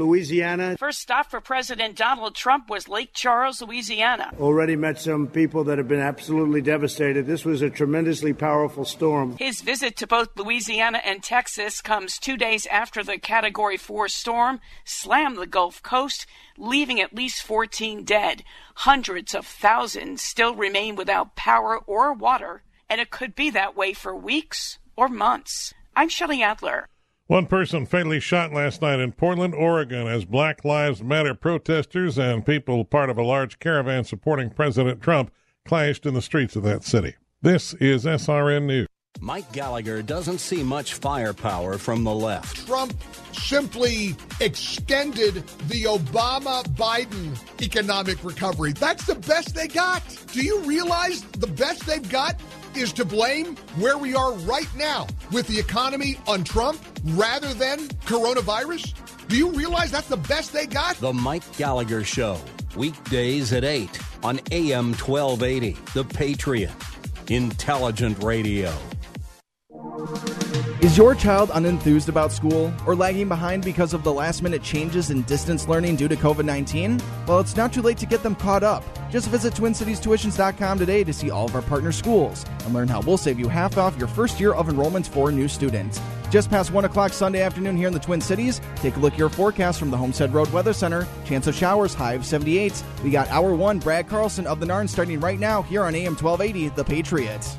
Louisiana. First stop for President Donald Trump was Lake Charles, Louisiana. Already met some people that have been absolutely devastated. This was a tremendously powerful storm. His visit to both Louisiana and Texas comes two days after the Category 4 storm slammed the Gulf Coast, leaving at least 14 dead. Hundreds of thousands still remain without power or water, and it could be that way for weeks or months. I'm Shelley Adler. One person fatally shot last night in Portland, Oregon, as Black Lives Matter protesters and people part of a large caravan supporting President Trump clashed in the streets of that city. This is SRN News. Mike Gallagher doesn't see much firepower from the left. Trump simply extended the Obama Biden economic recovery. That's the best they got. Do you realize the best they've got is to blame where we are right now with the economy on Trump rather than coronavirus? Do you realize that's the best they got? The Mike Gallagher Show, weekdays at 8 on AM 1280. The Patriot. Intelligent Radio. Is your child unenthused about school or lagging behind because of the last minute changes in distance learning due to COVID 19? Well, it's not too late to get them caught up. Just visit TwinCitiesTuitions.com today to see all of our partner schools and learn how we'll save you half off your first year of enrollments for new students. Just past 1 o'clock Sunday afternoon here in the Twin Cities, take a look at your forecast from the Homestead Road Weather Center. Chance of showers, high of 78. We got hour one, Brad Carlson of the Narn starting right now here on AM 1280, The Patriots.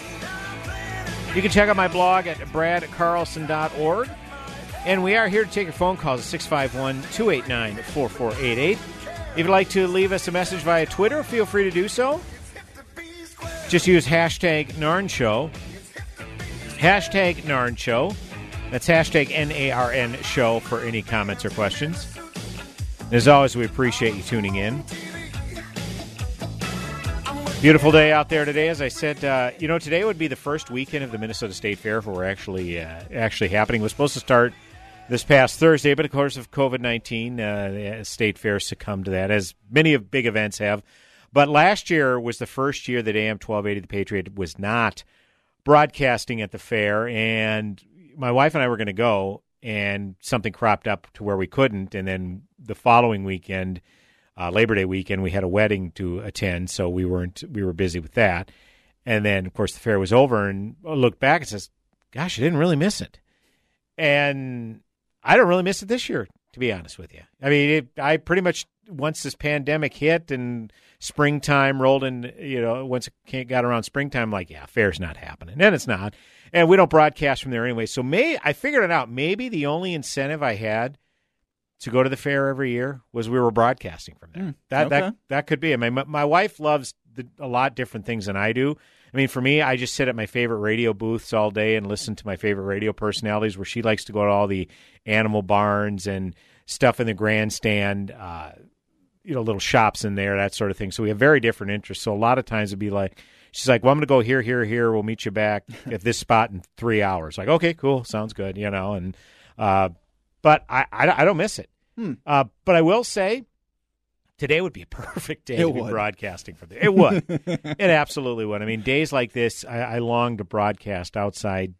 You can check out my blog at bradcarlson.org. And we are here to take your phone calls at 651 289 4488. If you'd like to leave us a message via Twitter, feel free to do so. Just use hashtag Narn Show. Hashtag Narn Show. That's hashtag N A R N Show for any comments or questions. As always, we appreciate you tuning in. Beautiful day out there today. As I said, uh, you know, today would be the first weekend of the Minnesota State Fair where we're actually uh, actually happening. It was supposed to start this past Thursday, but of course of COVID nineteen, uh, the State Fair succumbed to that, as many of big events have. But last year was the first year that AM twelve eighty the Patriot was not broadcasting at the fair, and my wife and I were going to go, and something cropped up to where we couldn't, and then the following weekend uh, Labor Day weekend, we had a wedding to attend, so we weren't we were busy with that. And then, of course, the fair was over, and I looked back and says, "Gosh, I didn't really miss it." And I don't really miss it this year, to be honest with you. I mean, it, I pretty much once this pandemic hit and springtime rolled in, you know, once it got around springtime, I'm like, yeah, fair's not happening, and it's not, and we don't broadcast from there anyway. So may I figured it out. Maybe the only incentive I had to go to the fair every year was we were broadcasting from there. Mm, that okay. that that could be. I mean, my, my wife loves the, a lot different things than I do. I mean, for me, I just sit at my favorite radio booths all day and listen to my favorite radio personalities. Where she likes to go to all the animal barns and stuff in the grandstand, uh, you know, little shops in there, that sort of thing. So we have very different interests. So a lot of times it'd be like, she's like, "Well, I'm going to go here, here, here. We'll meet you back at this spot in three hours." Like, okay, cool, sounds good, you know. And uh, but I, I, I don't miss it. Hmm. Uh, but I will say, today would be a perfect day It to be broadcasting from there. It would. it absolutely would. I mean, days like this, I, I long to broadcast outside.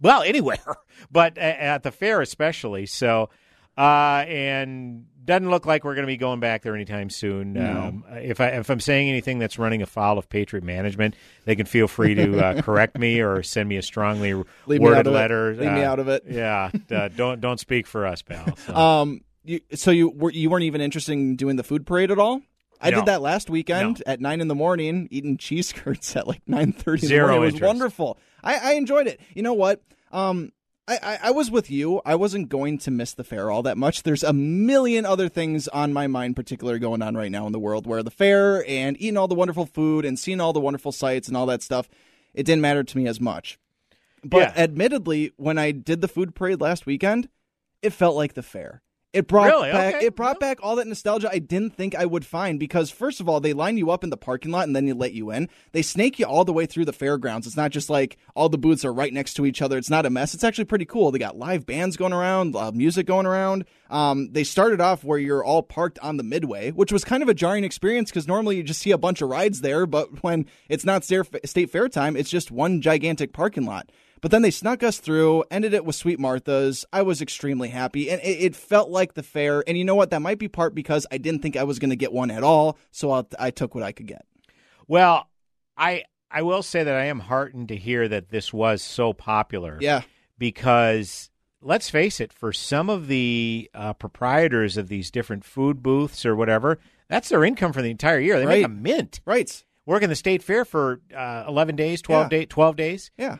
Well, anywhere, but at the fair especially. So, uh, and doesn't look like we're going to be going back there anytime soon. No. Um, if I if I'm saying anything that's running afoul of Patriot management, they can feel free to uh, correct me or send me a strongly Leave me worded of it. letter. Leave me Uh, out of it. Yeah, uh, don't don't speak for us, pal. So. Um, you, so you were you weren't even interested in doing the food parade at all? I No. did that last weekend at nine in the morning, eating cheese curds at like nine thirty. in the Zero morning. It was wonderful. I, I enjoyed it. You know what? Um, I, I, I was with you. I wasn't going to miss the fair all that much. There's a million other things on my mind, particularly going on right now in the world, where the fair and eating all the wonderful food and seeing all the wonderful sights and all that stuff, it didn't matter to me as much. But Yeah. admittedly, when I did the food parade last weekend, it felt like the fair. It brought Really? back Okay. it brought back all that nostalgia I didn't think I would find because first of all, they line you up in the parking lot and then they let you in. They snake you all the way through the fairgrounds. It's not just like all the booths are right next to each other. It's not a mess. It's actually pretty cool. They got live bands going around, uh, music going around. Um, they started off where you're all parked on the midway, which was kind of a jarring experience because normally you just see a bunch of rides there, but when it's not state fair time, it's just one gigantic parking lot. But then they snuck us through, ended it with Sweet Martha's. I was extremely happy, and it, it felt like the fair. And you know what? That might be part because I didn't think I was going to get one at all, so i I took what I could get. Well, I I will say that I am heartened to hear that this was so popular. Yeah. Because let's face it, for some of the uh, proprietors of these different food booths or whatever, that's their income for the entire year. They make Right. a mint. Right. Working the state fair for uh, 11 days, 12, Yeah. day, 12 days, Yeah.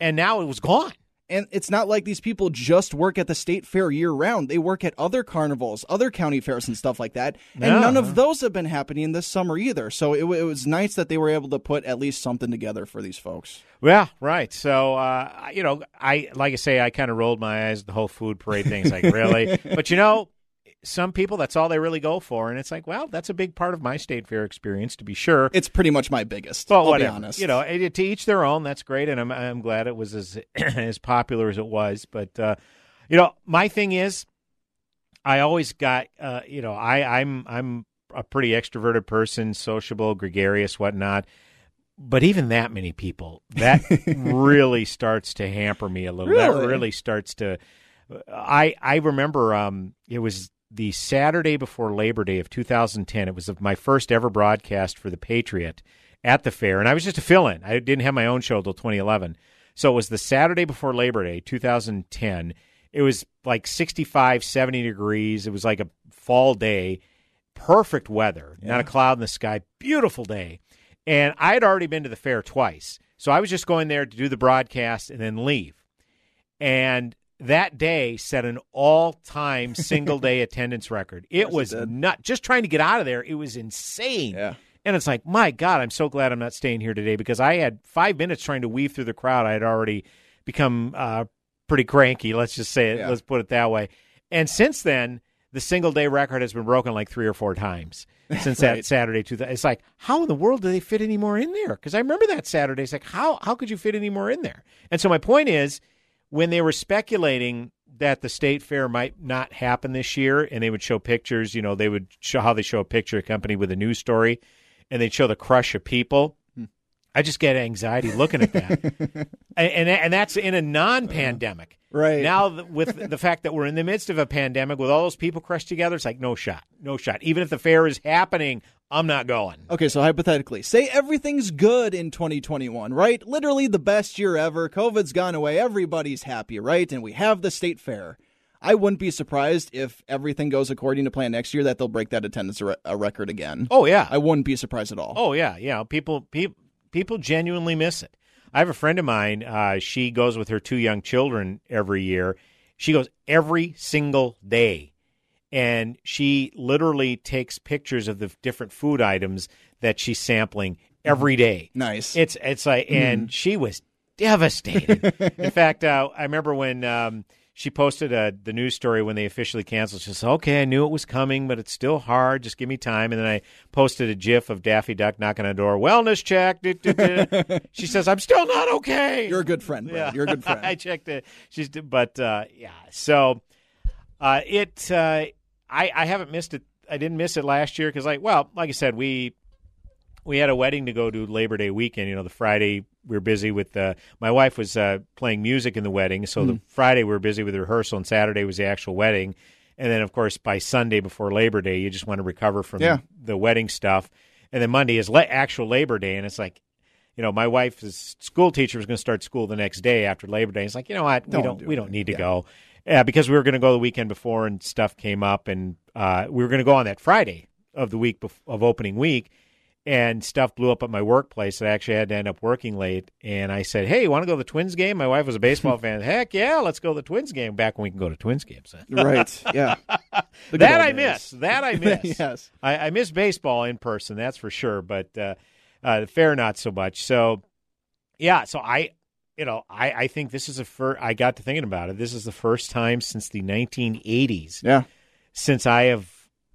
And now it was gone. And it's not like these people just work at the state fair year round. They work at other carnivals, other county fairs, and stuff like that. And none of those have been happening this summer either. So it, it was nice that they were able to put at least something together for these folks. Yeah, right. So, uh, you know, I like I say, I kind of rolled my eyes at the whole food parade thing. It's like, really? But you know, some people, that's all they really go for, and it's like, well, that's a big part of my state fair experience, to be sure. It's pretty much my biggest. Well, I'll whatever. be honest. You know, eh, to each their own. That's great, and I'm I'm glad it was as as popular as it was. But uh, you know, my thing is, I always got, uh, you know, I I'm I'm a pretty extroverted person, sociable, gregarious, whatnot. But even that many people, that really starts to hamper me a little. That Really? really starts to. I I remember um, it was the Saturday before Labor Day of 2010. It was my first ever broadcast for the Patriot at the fair, and I was just a fill-in. I didn't have my own show till 2011, so it was the Saturday before Labor Day, 2010. It was like 65, 70 degrees. It was like a fall day, perfect weather, not a cloud in the sky, beautiful day. And I had already been to the fair twice, so I was just going there to do the broadcast and then leave. And that day set an all-time single-day attendance record. It it was did. not just trying to get out of there. It was insane. Yeah. And it's like, my God, I'm so glad I'm not staying here today because I had five minutes trying to weave through the crowd. I had already become uh, pretty cranky. Let's just say it. Yeah. Let's put it that way. And since then, the single day record has been broken like three or four times since that Saturday. To it's like, how in the world do they fit any more in there? Because I remember that Saturday. It's like, how how could you fit any more in there? And so my point is, when they were speculating that the state fair might not happen this year, and they would show pictures, you know, they would show how they show a picture accompanied with a news story, and they'd show the crush of people. I just get anxiety looking at that, and, and and that's in a non-pandemic. Right. now, with the fact that we're in the midst of a pandemic, with all those people crushed together, it's like no shot, no shot. Even if the fair is happening, I'm not going. Okay, so hypothetically, say everything's good in 2021, right? Literally the best year ever. COVID's gone away. Everybody's happy, right? And we have the state fair. I wouldn't be surprised if everything goes according to plan next year that they'll break that attendance re- a record again. Oh yeah, I wouldn't be surprised at all. Oh yeah, yeah. People, people, people genuinely miss it. I have a friend of mine. Uh, she goes with her two young children every year. She goes every single day, and she literally takes pictures of the different food items that she's sampling every day. Nice. It's it's like, and she was devastated. In fact, uh, I remember when um, she posted uh the news story when they officially canceled. She said, "Okay, I knew it was coming, but it's still hard. Just give me time." And then I posted a GIF of Daffy Duck knocking on a door. Wellness check. Du- du- du. she says, "I'm still not okay." You're a good friend, Brad. You're a good friend. I checked it. She's, but uh, yeah. So uh, it. Uh, I I haven't missed it. I didn't miss it last year because, like, well, like I said, we we had a wedding to go to Labor Day weekend. You know, the Friday we were busy with. Uh, my wife was uh, playing music in the wedding, so the Friday we were busy with the rehearsal, and Saturday was the actual wedding. And then, of course, by Sunday before Labor Day, you just want to recover from Yeah. the wedding stuff. And then Monday is le- actual Labor Day, and it's like, you know, my wife's school teacher was going to start school the next day after Labor Day. It's like, you know what, we Don't don't do we don't need to Yeah. go, yeah, because we were going to go the weekend before, and stuff came up, and uh, we were going to go on that Friday of the week bef- of opening week, and stuff blew up at my workplace. I actually had to end up working late. And I said, "Hey, you want to go to the Twins game?" My wife was a baseball fan. Heck yeah, let's go to the Twins game. Back when we can go to Twins games. Right. Yeah. That I days. miss. That I miss. yes. I, I miss baseball in person. That's for sure. But uh, uh, fair, not so much. So, yeah. So I, you know, I, I think this is a first. I got to thinking about it. This is the first time since the 1980s Yeah. since I have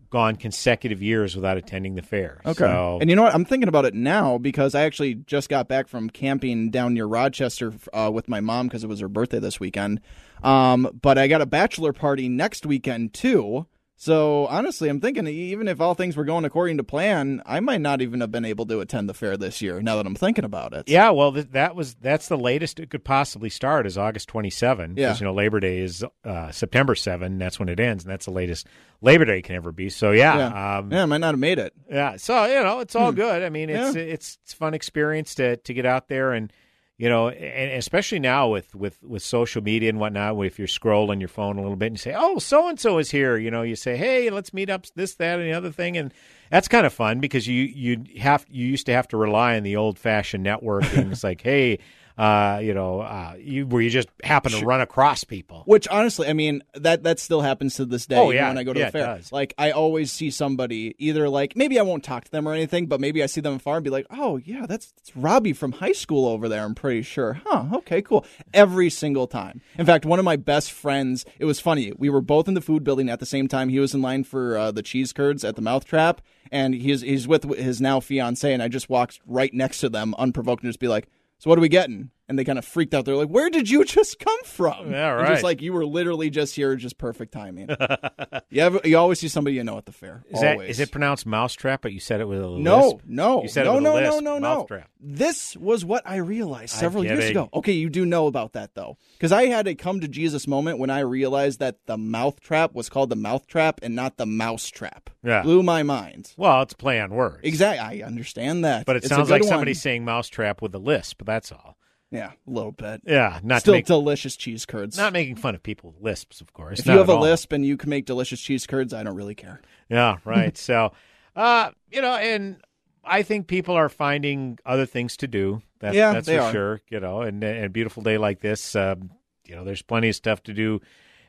gone consecutive years without attending the fair. Okay. So, And you know what? I'm thinking about it now because I actually just got back from camping down near Rochester uh, with my mom because it was her birthday this weekend. Um, but I got a bachelor party next weekend too. So honestly, I'm thinking even if all things were going according to plan, I might not even have been able to attend the fair this year. Now that I'm thinking about it. yeah, well, th- that was that's the latest it could possibly start is August 27. Yeah. Because, you know, Labor Day is uh, September 7. That's when it ends, and that's the latest Labor Day can ever be. So, yeah. Yeah. Um, Yeah, I might not have made it. Yeah, so you know, it's all Hmm. good. I mean, it's Yeah. it's it's a fun experience to to get out there and you know, and especially now with with with social media and whatnot. If you're scrolling your phone a little bit and you say, "Oh, so and so is here," you know, you say, "Hey, let's meet up." This, that, and the other thing, and that's kind of fun because you you have you used to have to rely on the old fashioned networking. it's like, hey. Uh, you know, uh, you where you just happen to run across people. Which honestly, I mean that that still happens to this day. Oh, yeah. when I go to Yeah, the fair, like I always see somebody either like maybe I won't talk to them or anything, but maybe I see them far and be like, "Oh yeah, that's, that's Robbie from high school over there." I'm pretty sure. Huh? Okay, cool. Every single time. In fact, one of my best friends. It was funny. We were both in the food building at the same time. He was in line for uh, the cheese curds at the Mouth Trap, and he's he's with his now fiance, and I just walked right next to them, unprovoked, and just be like. So what are we getting? And they kind of freaked out. They're like, "Where did you just come from?" Yeah, And Just right. like you were literally just here, just perfect timing. you have, you always see somebody you know at the fair. Is always. is it pronounced mousetrap? But you said it with a No, lisp? no, You said no, it with no, a lisp. no, no, no. Mousetrap. This was what I realized several years ago. Okay, you do know about that though, because I had a come to Jesus moment when I realized that the mouth trap was called the mouth trap and not the mouse trap. Yeah. blew my mind. Well, it's play on words. Exactly, I understand that, But it It's sounds like one. somebody saying mousetrap with a lisp. That's all. Yeah, a little bit. Yeah, not Still make, delicious cheese curds. not making fun of people with lisps, of course. if you have a all. lisp and you can make delicious cheese curds, I don't really care. Yeah, right. so, uh, you know, and I think people are finding other things to do. That's, Yeah, that's for are. sure. You know, and, and a beautiful day like this, um, you know, there's plenty of stuff to do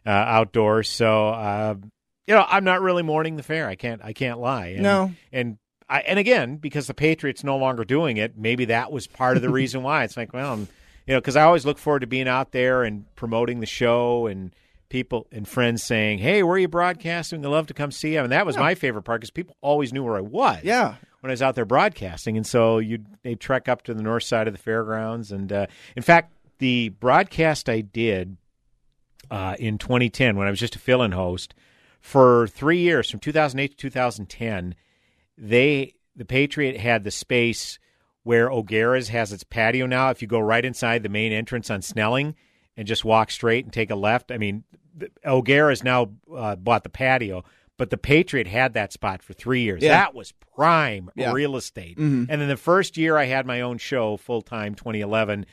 uh, outdoors. So, uh, you know, I'm not really mourning the fair. I can't. I can't lie. And, No. and. I, and again, because the Patriots no longer doing it, maybe that was part of the reason why. It's like, well, I'm- you know, because I always look forward to being out there and promoting the show and people and friends saying, "Hey, where are you broadcasting? I'd love to come see you." And that was my favorite part because people always knew where I was. Yeah. when I was out there broadcasting, and so you they trek up to the north side of the fairgrounds. And uh, in fact, the broadcast I did uh, in 2010 when I was just a fill-in host for three years, from 2008 to 2010, they the Patriot had the space where O'Gara's has its patio now. If you go right inside the main entrance on Snelling and just walk straight and take a left, I mean, O'Gara's now uh, bought the patio, but the Patriot had that spot for three years. Yeah. That was prime Yeah. real estate. Mhm. And then the first year I had my own show full time, 2011.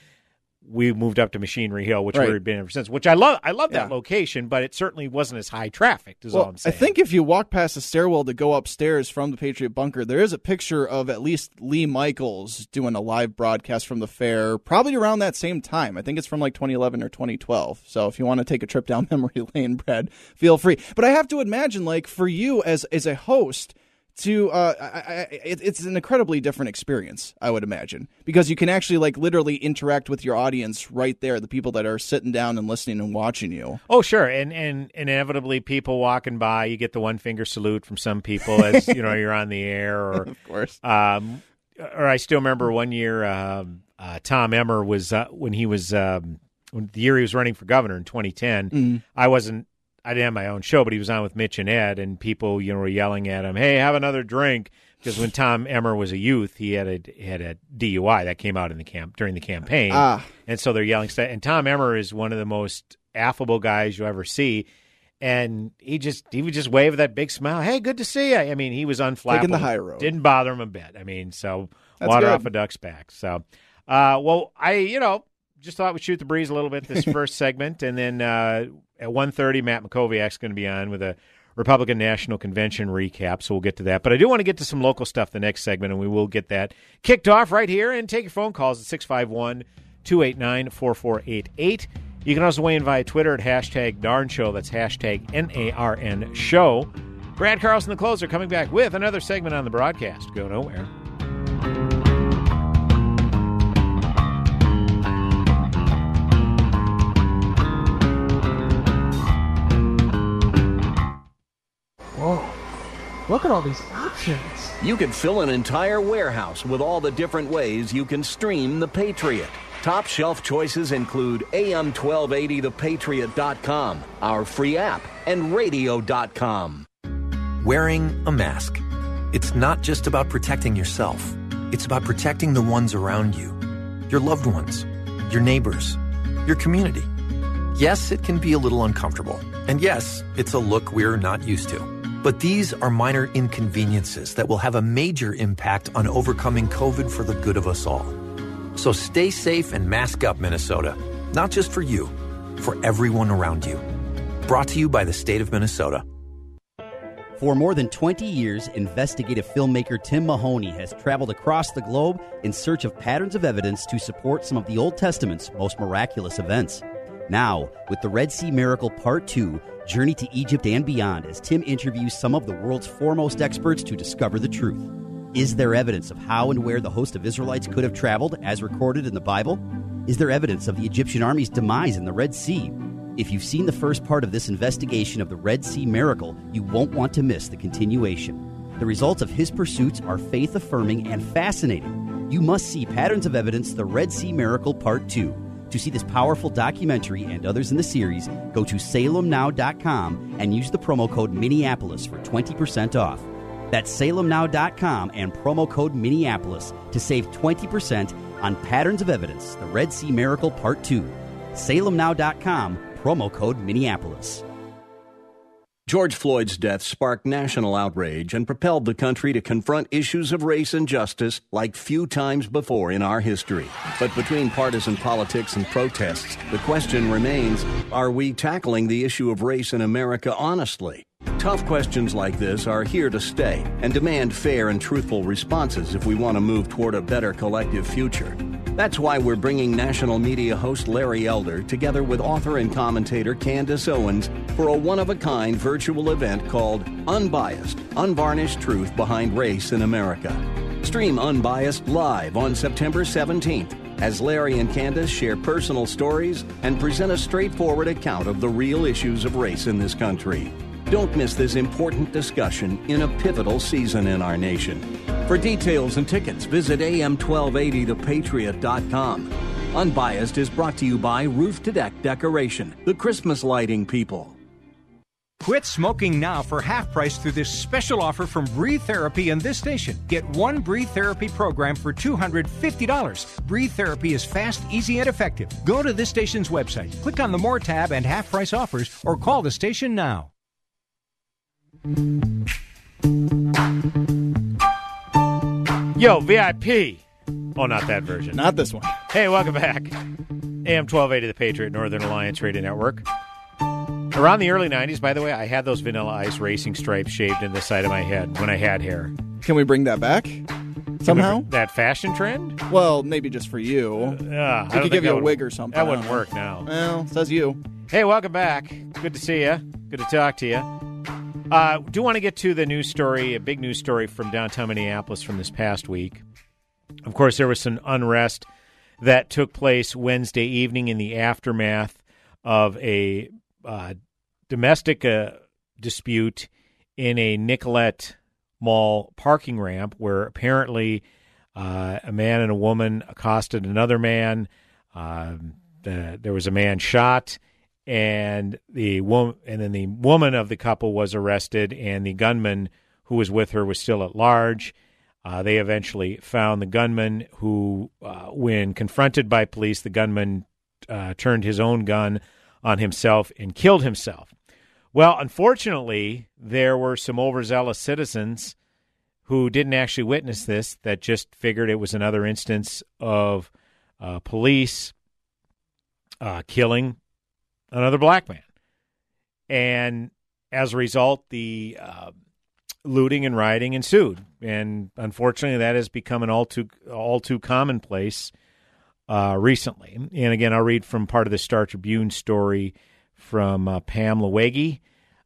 We moved up to Machinery Hill, which Right. we've been ever since. Which I love. I love that Yeah. location, but it certainly wasn't as high traffic. Is all I'm saying. I think if you walk past the stairwell to go upstairs from the Patriot Bunker, there is a picture of at least Lee Michaels doing a live broadcast from the fair, probably around that same time. I think it's from like 2011 or 2012. So if you want to take a trip down memory lane, Brad, feel free. But I have to imagine, like for you as as a host. To uh, I, I, it's an incredibly different experience, I would imagine, because you can actually like literally interact with your audience right there, the people that are sitting down and listening and watching you. Oh, sure, and and inevitably people walking by, you get the one finger salute from some people as you know you're on the air, or Of course. um, or I still remember one year um, uh, Tom Emmer was uh, when he was um, when the year he was running for governor in 2010. Mm-hmm. I wasn't. I didn't have my own show, but he was on with Mitch and Ed, and people you know were yelling at him, "Hey, have another drink." Because when Tom Emmer was a youth, he had a had a DUI that came out in the camp during the campaign, Ah. and so they're yelling. stuff. And Tom Emmer is one of the most affable guys you ever see, and he just he would just wave with that big smile. Hey, good to see you. I mean, he was unflappable. Taking the high road. Didn't bother him a bit. I mean, so That's water good. off a duck's back. So, uh, well, I you know just thought we'd shoot the breeze a little bit this first segment, and then uh, at 1.30, Matt Mackowiak's going to be on with a Republican National Convention recap, so we'll get to that. But I do want to get to some local stuff the next segment, and we will get that kicked off right here and take your phone calls at 651 289 4488. You can also weigh in via Twitter at hashtag Narn Show. That's hashtag N A R N Show. Brad Carlson, the closer, coming back with another segment on the broadcast. Go nowhere. Look at all these options. You could fill an entire warehouse with all the different ways you can stream The Patriot. Top shelf choices include AM1280thepatriot.com, our free app, and radio.com. Wearing a mask. It's not just about protecting yourself, it's about protecting the ones around you your loved ones, your neighbors, your community. Yes, it can be a little uncomfortable. And yes, it's a look we're not used to. But these are minor inconveniences that will have a major impact on overcoming COVID for the good of us all. So stay safe and mask up, Minnesota. Not just for you, for everyone around you. Brought to you by the state of Minnesota. For more than 20 years, investigative filmmaker Tim Mahoney has traveled across the globe in search of patterns of evidence to support some of the Old Testament's most miraculous events. Now, with the Red Sea Miracle Part 2, Journey to Egypt and Beyond, as Tim interviews some of the world's foremost experts to discover the truth. Is there evidence of how and where the host of Israelites could have traveled, as recorded in the Bible? Is there evidence of the Egyptian army's demise in the Red Sea? If you've seen the first part of this investigation of the Red Sea miracle, you won't want to miss the continuation. The results of his pursuits are faith affirming and fascinating. You must see Patterns of Evidence The Red Sea Miracle Part 2. To see this powerful documentary and others in the series, go to salemnow.com and use the promo code Minneapolis for 20% off. That's salemnow.com and promo code Minneapolis to save 20% on Patterns of Evidence The Red Sea Miracle Part 2. salemnow.com promo code Minneapolis. George Floyd's death sparked national outrage and propelled the country to confront issues of race and justice like few times before in our history. But between partisan politics and protests, the question remains are we tackling the issue of race in America honestly? Tough questions like this are here to stay and demand fair and truthful responses if we want to move toward a better collective future. That's why we're bringing national media host Larry Elder together with author and commentator Candace Owens for a one of a kind virtual event called Unbiased Unvarnished Truth Behind Race in America. Stream Unbiased live on September 17th as Larry and Candace share personal stories and present a straightforward account of the real issues of race in this country. Don't miss this important discussion in a pivotal season in our nation. For details and tickets, visit am1280thepatriot.com. Unbiased is brought to you by Roof to Deck Decoration, the Christmas lighting people. Quit smoking now for half price through this special offer from Breathe Therapy in this station. Get one Breathe Therapy program for $250. Breathe Therapy is fast, easy, and effective. Go to this station's website, click on the More tab and half price offers, or call the station now. Yo, VIP. Oh, not that version. Not this one. Hey, welcome back. AM 1280, the Patriot Northern Alliance Radio Network. Around the early 90s, by the way, I had those Vanilla Ice racing stripes shaved in the side of my head when I had hair. Can we bring that back somehow? That fashion trend? Well, maybe just for you. Uh, I could give you a would- wig or something. That wouldn't work now. Well, says you. Hey, welcome back. Good to see you. Good to talk to you. Uh, do want to get to the news story, a big news story from downtown Minneapolis from this past week. Of course, there was some unrest that took place Wednesday evening in the aftermath of a uh, domestic uh, dispute in a Nicollet Mall parking ramp where apparently uh, a man and a woman accosted another man. Um, the, there was a man shot, and the woman, and then the woman of the couple was arrested, and the gunman who was with her was still at large. Uh, they eventually found the gunman, who, uh, when confronted by police, the gunman uh, turned his own gun on himself and killed himself. Well, unfortunately, there were some overzealous citizens who didn't actually witness this that just figured it was another instance of uh, police uh, killing another black man. And as a result, the uh, looting and rioting ensued, and unfortunately, that has become an all too all too commonplace uh, recently. And again, I'll read from part of the Star Tribune story from uh, Pam Louwagie.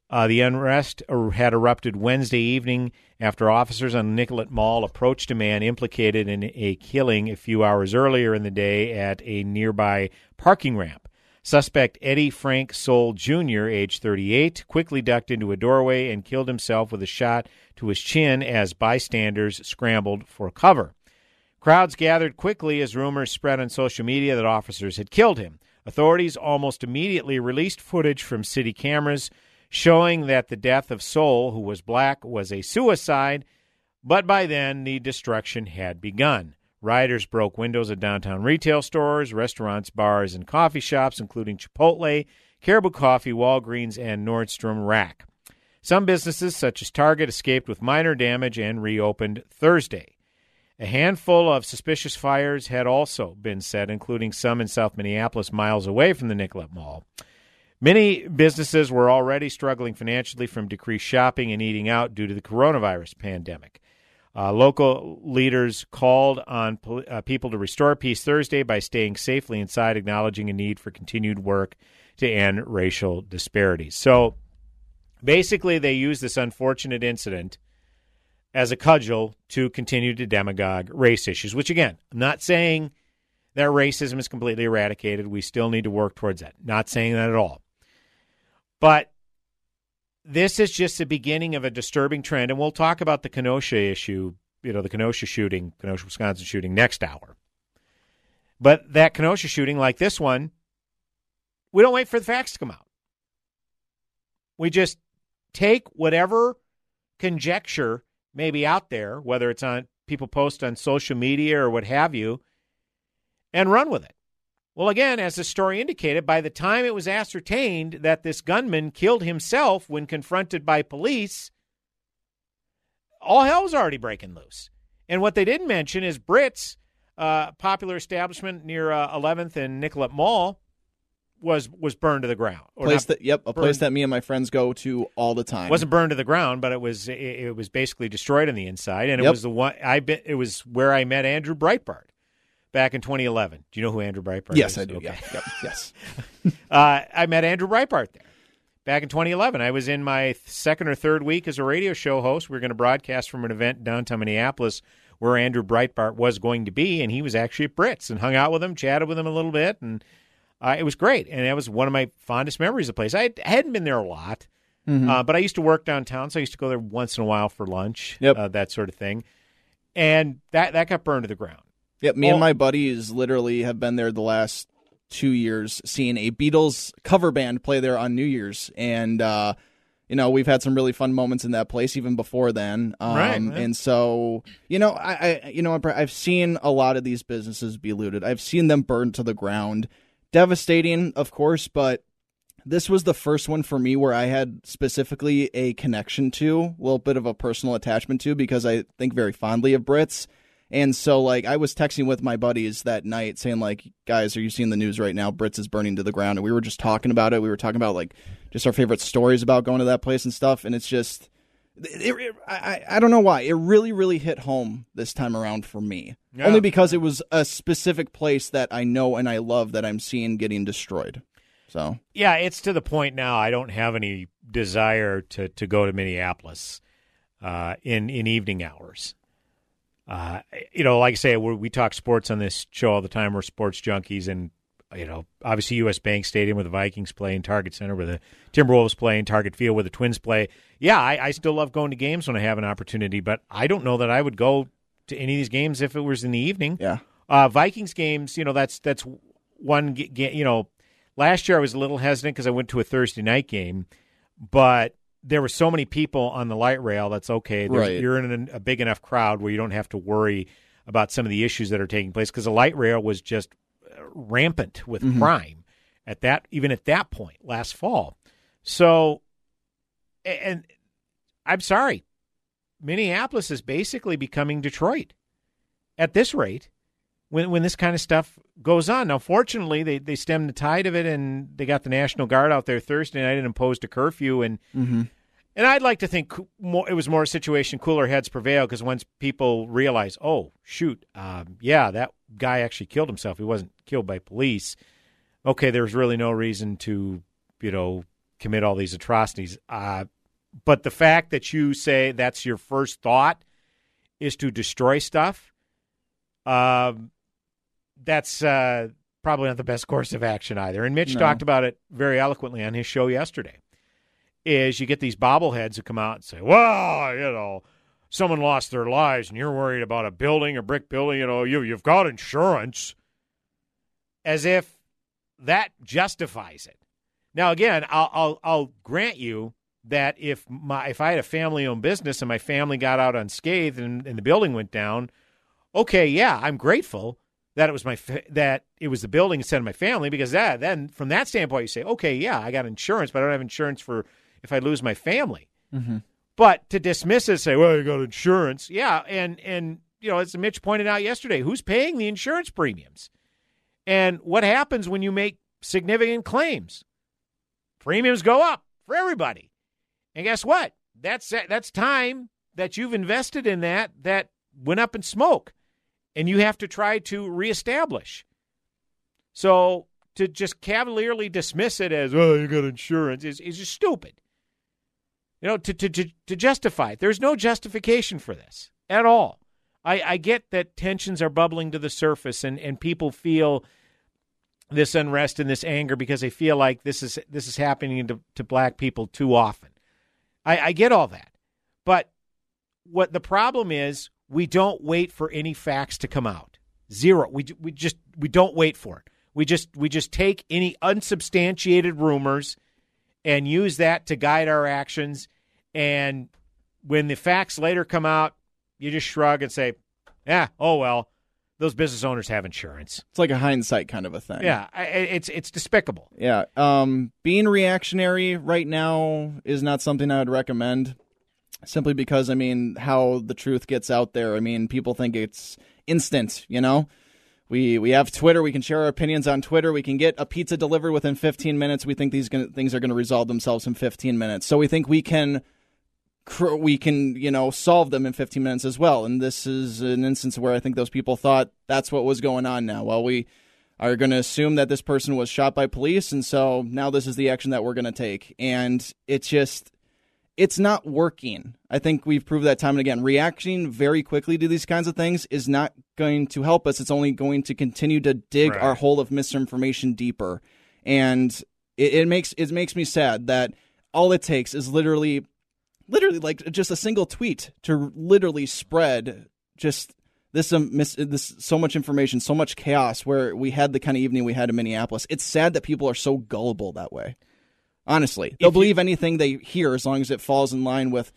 Uh, the unrest er, had erupted Wednesday evening after officers on Nicollet Mall approached a man implicated in a killing a few hours earlier in the day at a nearby parking ramp. Suspect Eddie Frank Sole Jr., age 38, quickly ducked into a doorway and killed himself with a shot to his chin as bystanders scrambled for cover. Crowds gathered quickly as rumors spread on social media that officers had killed him. Authorities almost immediately released footage from city cameras showing that the death of Sole, who was black, was a suicide, but by then the destruction had begun. Rioters broke windows at downtown retail stores, restaurants, bars, and coffee shops, including Chipotle, Caribou Coffee, Walgreens, and Nordstrom Rack. Some businesses, such as Target, escaped with minor damage and reopened Thursday. A handful of suspicious fires had also been set, including some in South Minneapolis, miles away from the Nicollet Mall. Many businesses were already struggling financially from decreased shopping and eating out due to the coronavirus pandemic. Uh, local leaders called on pol- uh, people to restore peace Thursday by staying safely inside, acknowledging a need for continued work to end racial disparities. So basically, they use this unfortunate incident as a cudgel to continue to demagogue race issues, which, again, I'm not saying that racism is completely eradicated. We still need to work towards that. Not saying that at all. But this is just the beginning of a disturbing trend, and we'll talk about the Kenosha issue, you know, the Kenosha shooting, Kenosha, Wisconsin shooting next hour. But that Kenosha shooting, like this one, we don't wait for the facts to come out. We just take whatever conjecture may be out there, whether it's on people post on social media or what have you, and run with it. Well, again, as the story indicated, by the time it was ascertained that this gunman killed himself when confronted by police, all hell was already breaking loose. And what they didn't mention is Brits, uh, popular establishment near uh, 11th and Nicollet Mall, was was burned to the ground. place that yep, a place that me and my friends go to all the time. wasn't burned to the ground, but it was it, it was basically destroyed on the inside, and it Yep. was the one I it was where I met Andrew Breitbart back in 2011. Do you know who Andrew Breitbart is? Yes, I do. Okay. Yeah, yep, yes. uh, I met Andrew Breitbart there back in 2011. I was in my second or third week as a radio show host. We were going to broadcast from an event downtown Minneapolis where Andrew Breitbart was going to be, and he was actually at Brits and hung out with him, chatted with him a little bit, and uh, it was great. And that was one of my fondest memories of the place. I had- hadn't been there a lot, Mhm. uh, but I used to work downtown, so I used to go there once in a while for lunch, Yep. uh, that sort of thing. And that, that got burned to the ground. Yep, me and my buddies literally have been there the last two years, seeing a Beatles cover band play there on New Year's, and uh, you know we've had some really fun moments in that place even before then. Um, Right, right. And so you know, I, I you know I've seen a lot of these businesses be looted. I've seen them burned to the ground. Devastating, of course, but this was the first one for me where I had specifically a connection to, a little bit of a personal attachment to, because I think very fondly of Brits. And so, like, I was texting with my buddies that night saying, like, guys, are you seeing the news right now? Brits is burning to the ground. And we were just talking about it. We were talking about, like, just our favorite stories about going to that place and stuff. And it's just, it, it, I, I don't know why. It really, really hit home this time around for me. Yeah. Only because it was a specific place that I know and I love that I'm seeing getting destroyed. So, Yeah, it's to the point now. I don't have any desire to, to go to Minneapolis uh, in in evening hours. Uh, you know, like I say, we we talk sports on this show all the time. We're sports junkies, and you know, obviously U.S. Bank Stadium where the Vikings play, and Target Center where the Timberwolves play, and Target Field where the Twins play. Yeah, I, I still love going to games when I have an opportunity, but I don't know that I would go to any of these games if it was in the evening. Yeah. Uh, Vikings games, you know, that's that's one. You know, last year I was a little hesitant because I went to a Thursday night game, but there were so many people on the light rail. That's okay. There's- Right. You're in a big enough crowd where you don't have to worry about some of the issues that are taking place because the light rail was just uh, rampant with Mhm. crime at that even at that point last fall. So, and I'm sorry, Minneapolis is basically becoming Detroit at this rate when when this kind of stuff goes on. Now, fortunately, they they stemmed the tide of it, and they got the National Guard out there Thursday night and imposed a curfew. And Mhm. And I'd like to think more, it was more a situation cooler heads prevail because once people realize, oh shoot, um, yeah, that guy actually killed himself. He wasn't killed by police. Okay, there's really no reason to, you know, commit all these atrocities. Uh, but the fact that you say that's your first thought is to destroy stuff, um, that's uh, probably not the best course of action either. And Mitch No. talked about it very eloquently on his show yesterday. Is you get these bobbleheads who come out and say, "Well, you know, someone lost their lives, and you're worried about a building, a brick building. You know, you you've got insurance." As if that justifies it. Now, again, I'll I'll, I'll grant you that if my if I had a family owned business and my family got out unscathed and, and the building went down, okay, yeah, I'm grateful that it was my fa- that it was the building instead of my family because that then from that standpoint you say, okay, yeah, I got insurance, but I don't have insurance for if I lose my family. Mm-hmm. But to dismiss it, say, well, you got insurance, yeah, and and you know, as Mitch pointed out yesterday, who's paying the insurance premiums, and what happens when you make significant claims? Premiums go up for everybody, and guess what? That's that's time that you've invested in that that went up in smoke, and you have to try to reestablish. So to just cavalierly dismiss it as, oh, you got insurance is, is just stupid. You know, to, to, to, to justify it. There's no justification for this at all. I, I get that tensions are bubbling to the surface and, and people feel this unrest and this anger because they feel like this is this is happening to, to black people too often. I, I get all that. But what the problem is, we don't wait for any facts to come out. Zero. We we just we don't wait for it. We just we just take any unsubstantiated rumors and use that to guide our actions. And when the facts later come out, you just shrug and say, "Yeah, oh well, those business owners have insurance." It's like a hindsight kind of a thing. Yeah, it's it's despicable. Yeah. Um, being reactionary right now is not something I would recommend. Simply because, I mean, how the truth gets out there. I mean, people think it's instant. You know, we we have Twitter. We can share our opinions on Twitter. We can get a pizza delivered within 15 minutes. We think these gonna, things are going to resolve themselves in 15 minutes. So we think we can we can you know solve them in 15 minutes as well. And this is an instance where I think those people thought that's what was going on. Now, well, we are going to assume that this person was shot by police, and so now this is the action that we're going to take. And it's just it's not working. I think we've proved that time and again. Reacting very quickly to these kinds of things is not going to help us. It's only going to continue to dig Right. our hole of misinformation deeper. And it, it makes it makes me sad that all it takes is literally literally like just a single tweet to literally spread just this um, mis- this so much information, so much chaos where we had the kind of evening we had in Minneapolis. It's sad that people are so gullible that way. Honestly, they'll believe anything they hear as long as it falls in line with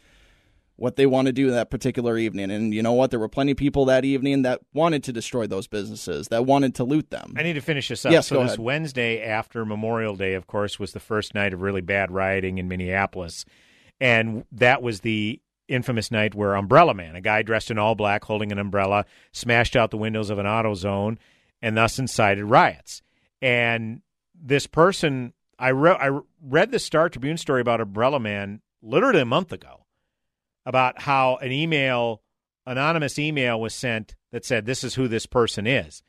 what they want to do that particular evening. And you know what? There were plenty of people that evening that wanted to destroy those businesses, that wanted to loot them. I need to finish this up. Yes, so go this ahead. Wednesday after Memorial Day, of course, was the first night of really bad rioting in Minneapolis, and that was the infamous night where Umbrella Man, a guy dressed in all black holding an umbrella, smashed out the windows of an auto zone and thus incited riots. And this person, I, re- I read the Star Tribune story about Umbrella Man literally a month ago about how an email, anonymous email, was sent that said, "This is who this person is."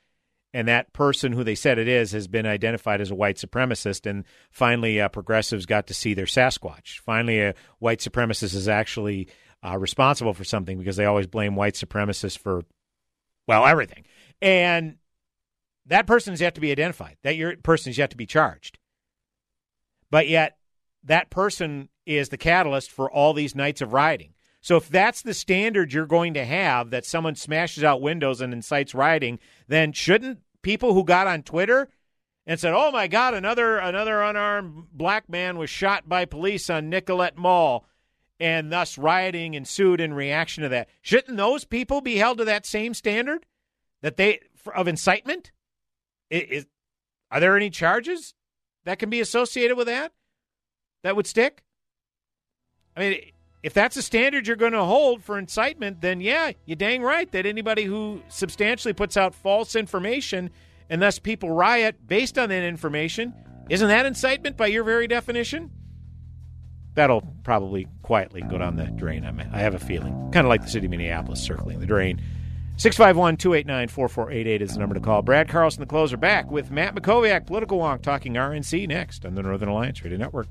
and that person who they said it is has been identified as a white supremacist. And finally, uh, progressives got to see their Sasquatch. Finally, a white supremacist is actually uh, responsible for something because they always blame white supremacists for, well, everything. And that person has yet to be identified. That your person has yet to be charged. But yet, that person is the catalyst for all these nights of rioting. So if that's the standard you're going to have, that someone smashes out windows and incites rioting, then shouldn't people who got on Twitter and said, "Oh my God, another another unarmed black man was shot by police on Nicollet Mall," and thus rioting ensued in reaction to that, shouldn't those people be held to that same standard that they of incitement? Is, are there any charges that can be associated with that that would stick? I mean, if that's a standard you're going to hold for incitement, then yeah, you're dang right that anybody who substantially puts out false information and thus people riot based on that information, isn't that incitement by your very definition? that'll probably quietly go down the drain. I, mean, I have a feeling, kind of like the city of Minneapolis circling the drain. 651 289 4488 is the number to call. Brad Carlson, the closer, back with Matt Mackowiak, Political Wonk, talking RNC next on the Northern Alliance Radio Network.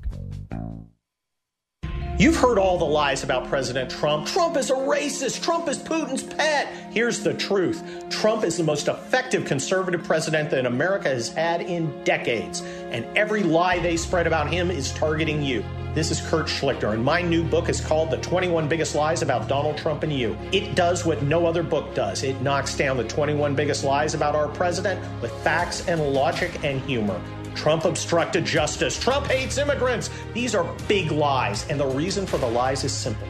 You've heard all the lies about President Trump. Trump is a racist. Trump is Putin's pet. Here's the truth Trump is the most effective conservative president that America has had in decades. And every lie they spread about him is targeting you. This is Kurt Schlichter, and my new book is called The 21 Biggest Lies About Donald Trump and You. It does what no other book does it knocks down the 21 biggest lies about our president with facts and logic and humor. Trump obstructed justice. Trump hates immigrants. These are big lies, and the reason for the lies is simple.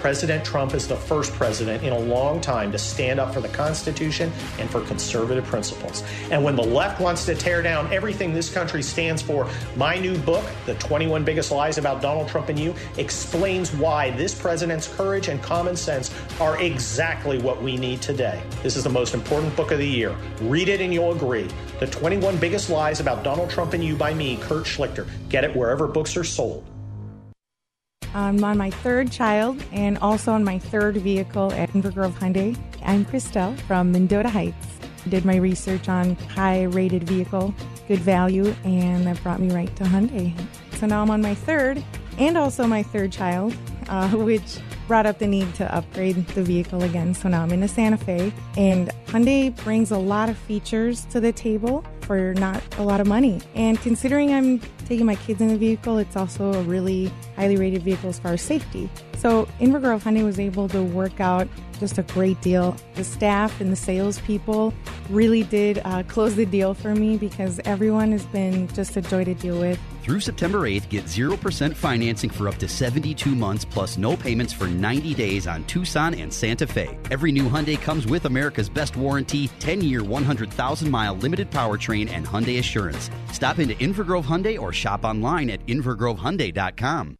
President Trump is the first president in a long time to stand up for the Constitution and for conservative principles. And when the left wants to tear down everything this country stands for, my new book, The 21 Biggest Lies About Donald Trump and You, explains why this president's courage and common sense are exactly what we need today. This is the most important book of the year. Read it and you'll agree. The 21 Biggest Lies About Donald Trump and You by me, Kurt Schlichter. Get it wherever books are sold. I'm on my third child and also on my third vehicle at Inver Grove Hyundai. I'm Christelle from Mendota Heights. Did my research on high rated vehicle, good value, and that brought me right to Hyundai. So now I'm on my third and also my third child, uh, which brought up the need to upgrade the vehicle again. So now I'm in a Santa Fe, and Hyundai brings a lot of features to the table for not a lot of money. And considering I'm taking my kids in the vehicle, it's also a really highly rated vehicle as far as safety. So Inver Grove Hyundai was able to work out just a great deal. The staff and the salespeople really did uh, close the deal for me because everyone has been just a joy to deal with. Through September 8th, get 0% financing for up to 72 months plus no payments for 90 days on Tucson and Santa Fe. Every new Hyundai comes with America's best warranty, 10 year, 100,000 mile limited powertrain, and Hyundai Assurance. Stop into Inver Grove Hyundai or shop online at invergrovehyundai.com.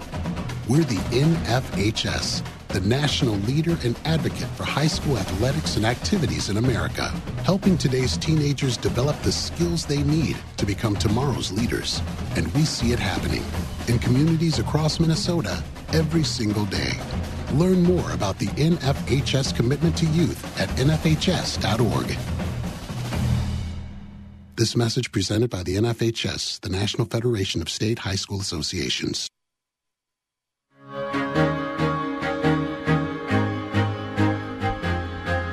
We're the NFHS, the national leader and advocate for high school athletics and activities in America, helping today's teenagers develop the skills they need to become tomorrow's leaders. And we see it happening in communities across Minnesota every single day. Learn more about the NFHS commitment to youth at nfhs.org. This message presented by the NFHS, the National Federation of State High School Associations.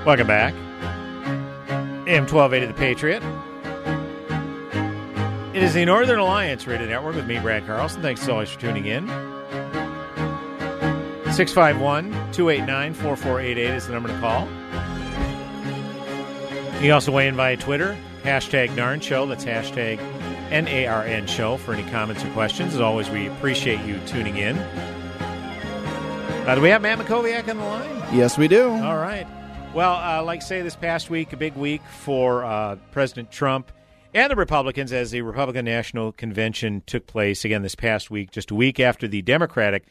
Welcome back. AM 1280 The Patriot. It is the Northern Alliance Radio Network with me, Brad Carlson. Thanks so much for tuning in. 651 289 4488 is the number to call. You can also weigh in via Twitter, hashtag NARN Show. That's hashtag N A R N Show for any comments or questions. As always, we appreciate you tuning in. Uh, do we have Matt Mackowiak on the line? Yes, we do. All right. Well, uh, like say this past week, a big week for uh, President Trump and the Republicans as the Republican National Convention took place again this past week, just a week after the Democratic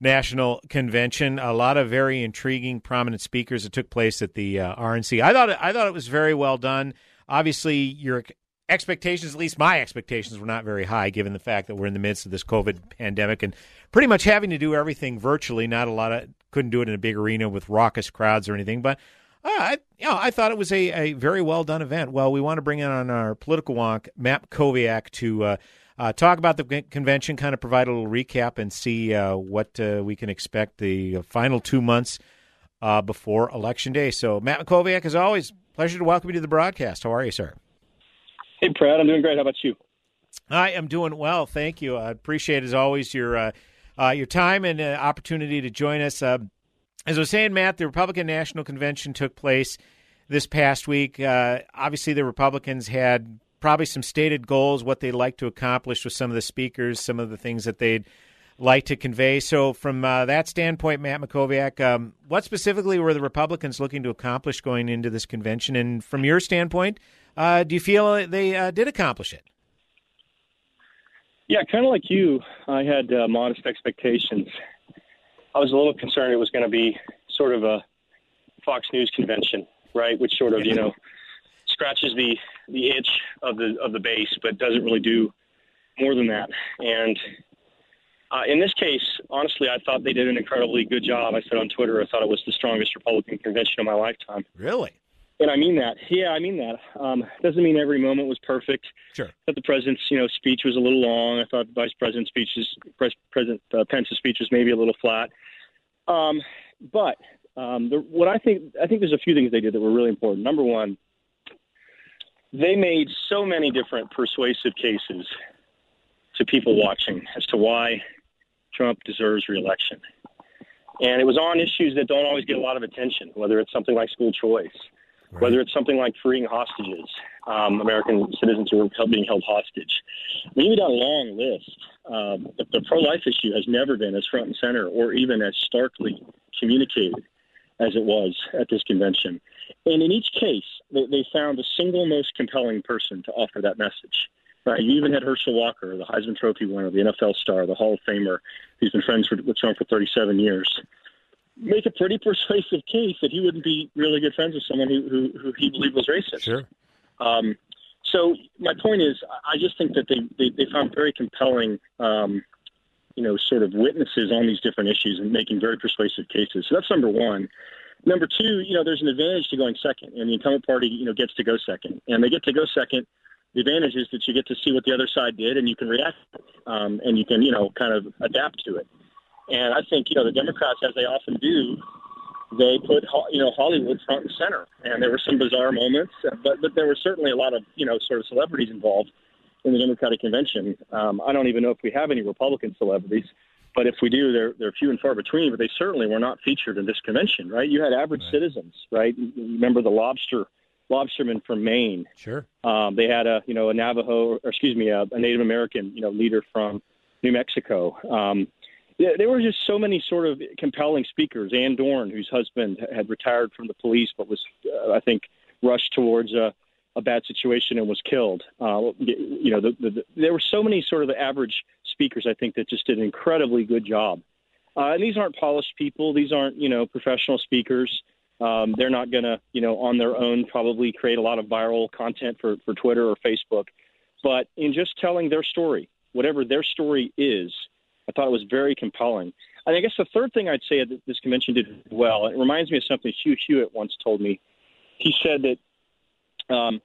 National Convention. A lot of very intriguing, prominent speakers that took place at the uh, RNC. I thought it, I thought it was very well done. Obviously, your expectations, at least my expectations, were not very high, given the fact that we're in the midst of this COVID pandemic and pretty much having to do everything virtually. Not a lot of couldn't do it in a big arena with raucous crowds or anything, but uh, I, you know, I thought it was a, a very well done event. Well, we want to bring in on our political wonk, Matt Koviak, to uh, uh, talk about the convention, kind of provide a little recap, and see uh, what uh, we can expect the final two months uh, before Election Day. So, Matt Koviak, as always, pleasure to welcome you to the broadcast. How are you, sir? Hey, Brad. I'm doing great. How about you? I am doing well. Thank you. I appreciate, as always, your uh, your time and uh, opportunity to join us. Uh, as I was saying, Matt, the Republican National Convention took place this past week. Uh, obviously, the Republicans had probably some stated goals, what they'd like to accomplish with some of the speakers, some of the things that they'd like to convey. So, from uh, that standpoint, Matt Mackowiak, um, what specifically were the Republicans looking to accomplish going into this convention? And from your standpoint, uh, do you feel they uh, did accomplish it? Yeah, kind of like you, I had uh, modest expectations. I was a little concerned it was going to be sort of a Fox News convention, right? Which sort of, you know, scratches the the itch of the of the base, but doesn't really do more than that. And uh, in this case, honestly, I thought they did an incredibly good job. I said on Twitter, I thought it was the strongest Republican convention of my lifetime. Really? And I mean that. Yeah, I mean that. Um, doesn't mean every moment was perfect. Sure. That the president's, you know, speech was a little long. I thought the vice president's speeches, Pres- President uh, Pence's speech was maybe a little flat. Um, but um, the, what I think, I think there's a few things they did that were really important. Number one, they made so many different persuasive cases to people watching as to why Trump deserves reelection. And it was on issues that don't always get a lot of attention, whether it's something like school choice, right. whether it's something like freeing hostages, um, American citizens who are being held hostage. Maybe a long list. Um, the, the pro life issue has never been as front and center or even as starkly communicated as it was at this convention. And in each case, they, they found the single most compelling person to offer that message. Right. You even had Herschel Walker, the Heisman Trophy winner, the NFL star, the Hall of Famer, who's been friends with Trump for 37 years, make a pretty persuasive case that he wouldn't be really good friends with someone who, who, who he believed was racist. Sure. Um, so my point is, I just think that they, they, they found very compelling, um, you know, sort of witnesses on these different issues and making very persuasive cases. So that's number one. Number two, you know, there's an advantage to going second, and the incumbent party, you know, gets to go second, and they get to go second. The advantage is that you get to see what the other side did, and you can react, um, and you can, you know, kind of adapt to it. And I think, you know, the Democrats, as they often do, they put, you know, Hollywood front and center. And there were some bizarre moments, but but there were certainly a lot of, you know, sort of celebrities involved in the Democratic convention. Um, I don't even know if we have any Republican celebrities. But if we do, they're they're few and far between. But they certainly were not featured in this convention, right? You had average right. citizens, right? remember the lobster lobsterman from Maine. Sure. Um, they had a you know a Navajo, or excuse me, a, a Native American you know leader from New Mexico. Um, there were just so many sort of compelling speakers. Ann Dorn, whose husband had retired from the police, but was, uh, I think, rushed towards a, a bad situation and was killed. Uh, you know, the, the, there were so many sort of the average speakers, I think, that just did an incredibly good job. Uh, and these aren't polished people. These aren't, you know, professional speakers. Um, they're not going to, you know, on their own probably create a lot of viral content for, for Twitter or Facebook. But in just telling their story, whatever their story is, I thought it was very compelling. And I guess the third thing I'd say that this convention did well, it reminds me of something Hugh Hewitt once told me. He said that um,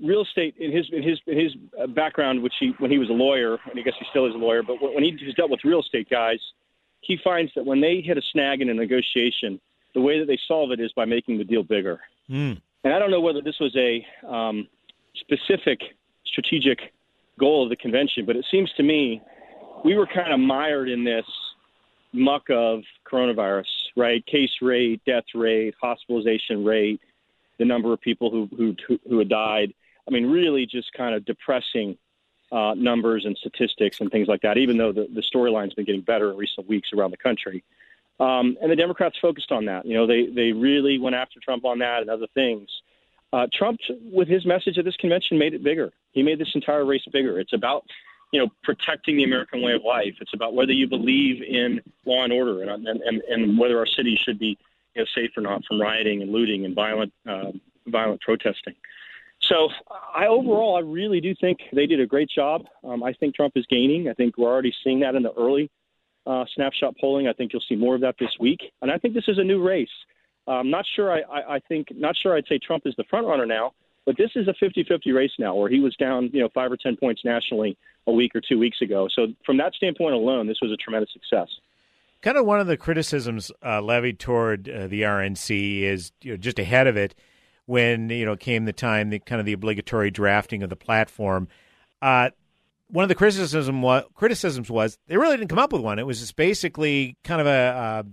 real estate in his in his in his background, which he when he was a lawyer, and I guess he still is a lawyer, but when he's dealt with real estate guys, he finds that when they hit a snag in a negotiation, the way that they solve it is by making the deal bigger. Mm. And I don't know whether this was a um, specific strategic goal of the convention, but it seems to me we were kind of mired in this muck of coronavirus, right? Case rate, death rate, hospitalization rate, the number of people who who who had died. I mean, really just kind of depressing uh, numbers and statistics and things like that. Even though the the storyline's been getting better in recent weeks around the country, um, and the Democrats focused on that. You know, they they really went after Trump on that and other things. Uh, Trump, with his message at this convention, made it bigger. He made this entire race bigger. It's about you know, protecting the American way of life. It's about whether you believe in law and order and and, and whether our city should be you know, safe or not from rioting and looting and violent uh, violent protesting. So, I overall, I really do think they did a great job. Um, I think Trump is gaining. I think we're already seeing that in the early uh, snapshot polling. I think you'll see more of that this week, and I think this is a new race. I'm um, not sure. I, I, I think not sure. I'd say Trump is the front runner now, but this is a 50-50 race now, where he was down, you know, five or ten points nationally a week or two weeks ago. So from that standpoint alone, this was a tremendous success. Kind of one of the criticisms uh, levied toward uh, the RNC is you know, just ahead of it when you know came the time, the kind of the obligatory drafting of the platform. Uh, one of the criticism was, criticisms was they really didn't come up with one. It was just basically kind of a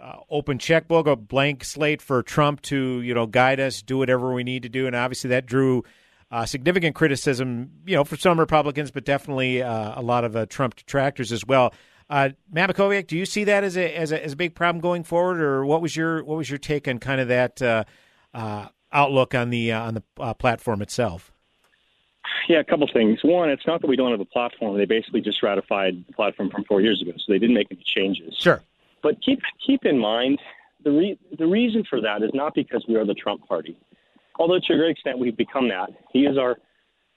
uh, open checkbook, a blank slate for Trump to you know guide us, do whatever we need to do, and obviously that drew uh, significant criticism, you know, for some Republicans, but definitely uh, a lot of uh, Trump detractors as well. Uh, Mackowiak, do you see that as a, as a as a big problem going forward, or what was your what was your take on kind of that uh, uh, outlook on the uh, on the uh, platform itself? Yeah, a couple things. One, it's not that we don't have a platform. They basically just ratified the platform from four years ago, so they didn't make any changes. Sure. But keep keep in mind the re- the reason for that is not because we are the Trump party, although to a great extent we've become that. He is our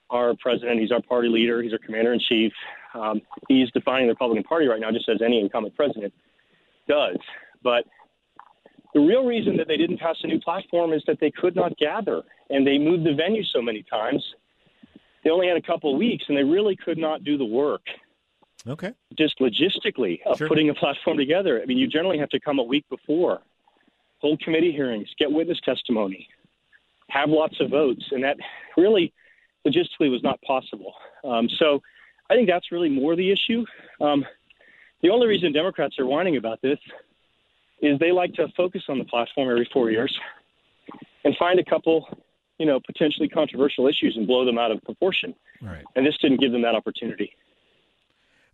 our president. He's our party leader. He's our commander in chief. Um, he's defining the Republican Party right now, just as any incumbent president does. But the real reason that they didn't pass a new platform is that they could not gather, and they moved the venue so many times. They only had a couple of weeks, and they really could not do the work Okay. just logistically of Sure. putting a platform together. I mean, you generally have to come a week before, hold committee hearings, get witness testimony, have lots of votes, and that really logistically was not possible. Um, so I think that's really more the issue. Um, the only reason Democrats are whining about this is they like to focus on the platform every four years and find a couple, you know, potentially controversial issues and blow them out of proportion. Right. And this didn't give them that opportunity.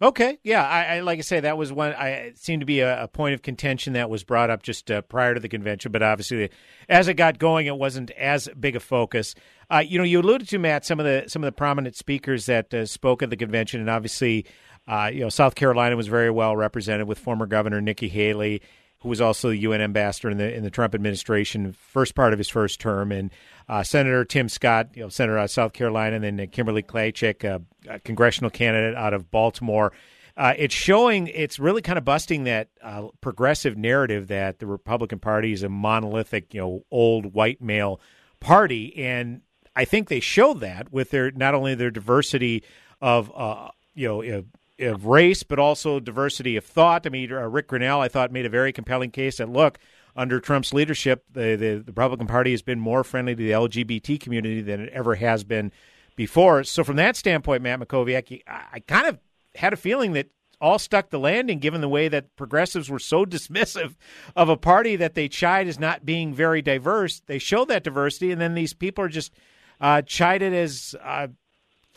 Okay, yeah, I, I like I say that was one. I seemed to be a, a point of contention that was brought up just uh, prior to the convention, but obviously, as it got going, it wasn't as big a focus. Uh, you know, you alluded to Matt some of the some of the prominent speakers that uh, spoke at the convention, and obviously, uh, you know, South Carolina was very well represented with former Governor Nikki Haley, who was also the UN ambassador in the in the Trump administration, first part of his first term, and uh, Senator Tim Scott, you know, Senator out of South Carolina, and then uh, Kimberly Klacik, uh, a congressional candidate out of Baltimore. Uh, it's showing, it's really kind of busting that uh, progressive narrative that the Republican Party is a monolithic, you know, old white male party, and I think they show that with their not only their diversity of, uh, you know. Of, race, but also diversity of thought. I mean, uh, Ric Grenell, I thought, made a very compelling case that look, under Trump's leadership, the, the, the Republican Party has been more friendly to the LGBT community than it ever has been before. So, from that standpoint, Matt Mackowiak, I, I kind of had a feeling that all stuck the landing given the way that progressives were so dismissive of a party that they chide as not being very diverse. They show that diversity, and then these people are just uh, chided as, uh,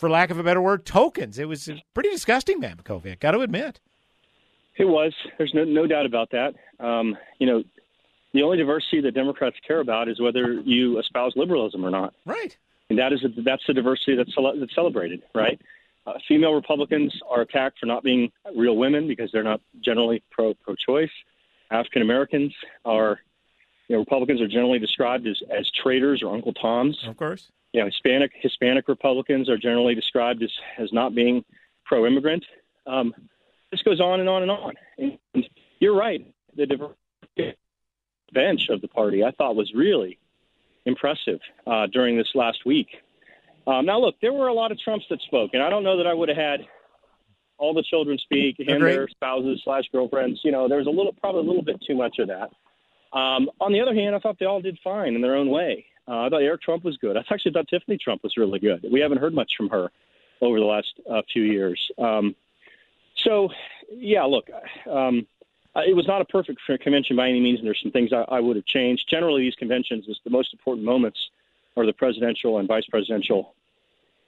for lack of a better word, tokens. It was pretty disgusting, Mackowiak, got to admit. It was. There's no, no doubt about that. Um, you know, the only diversity that Democrats care about is whether you espouse liberalism or not. Right. And that is that's the diversity that's, that's celebrated, right? Uh, female Republicans are attacked for not being real women because they're not generally pro pro choice. African Americans are, you know, Republicans are generally described as as traitors or Uncle Toms. Of course. You know, Hispanic Hispanic Republicans are generally described as as not being pro immigrant. Um, this goes on and on and on. And you're right. The diversity bench of the party I thought was really impressive uh, during this last week. Um, now, look, there were a lot of Trumps that spoke, and I don't know that I would have had all the children speak and Agreed. their spouses slash girlfriends. You know, there was a little, probably a little bit too much of that. Um, on the other hand, I thought they all did fine in their own way. Uh, I thought Eric Trump was good. I actually thought Tiffany Trump was really good. We haven't heard much from her over the last uh, few years. Um, so, yeah, look, um, it was not a perfect convention by any means, and there's some things I, I would have changed. Generally, these conventions, is the most important moments are the presidential and vice presidential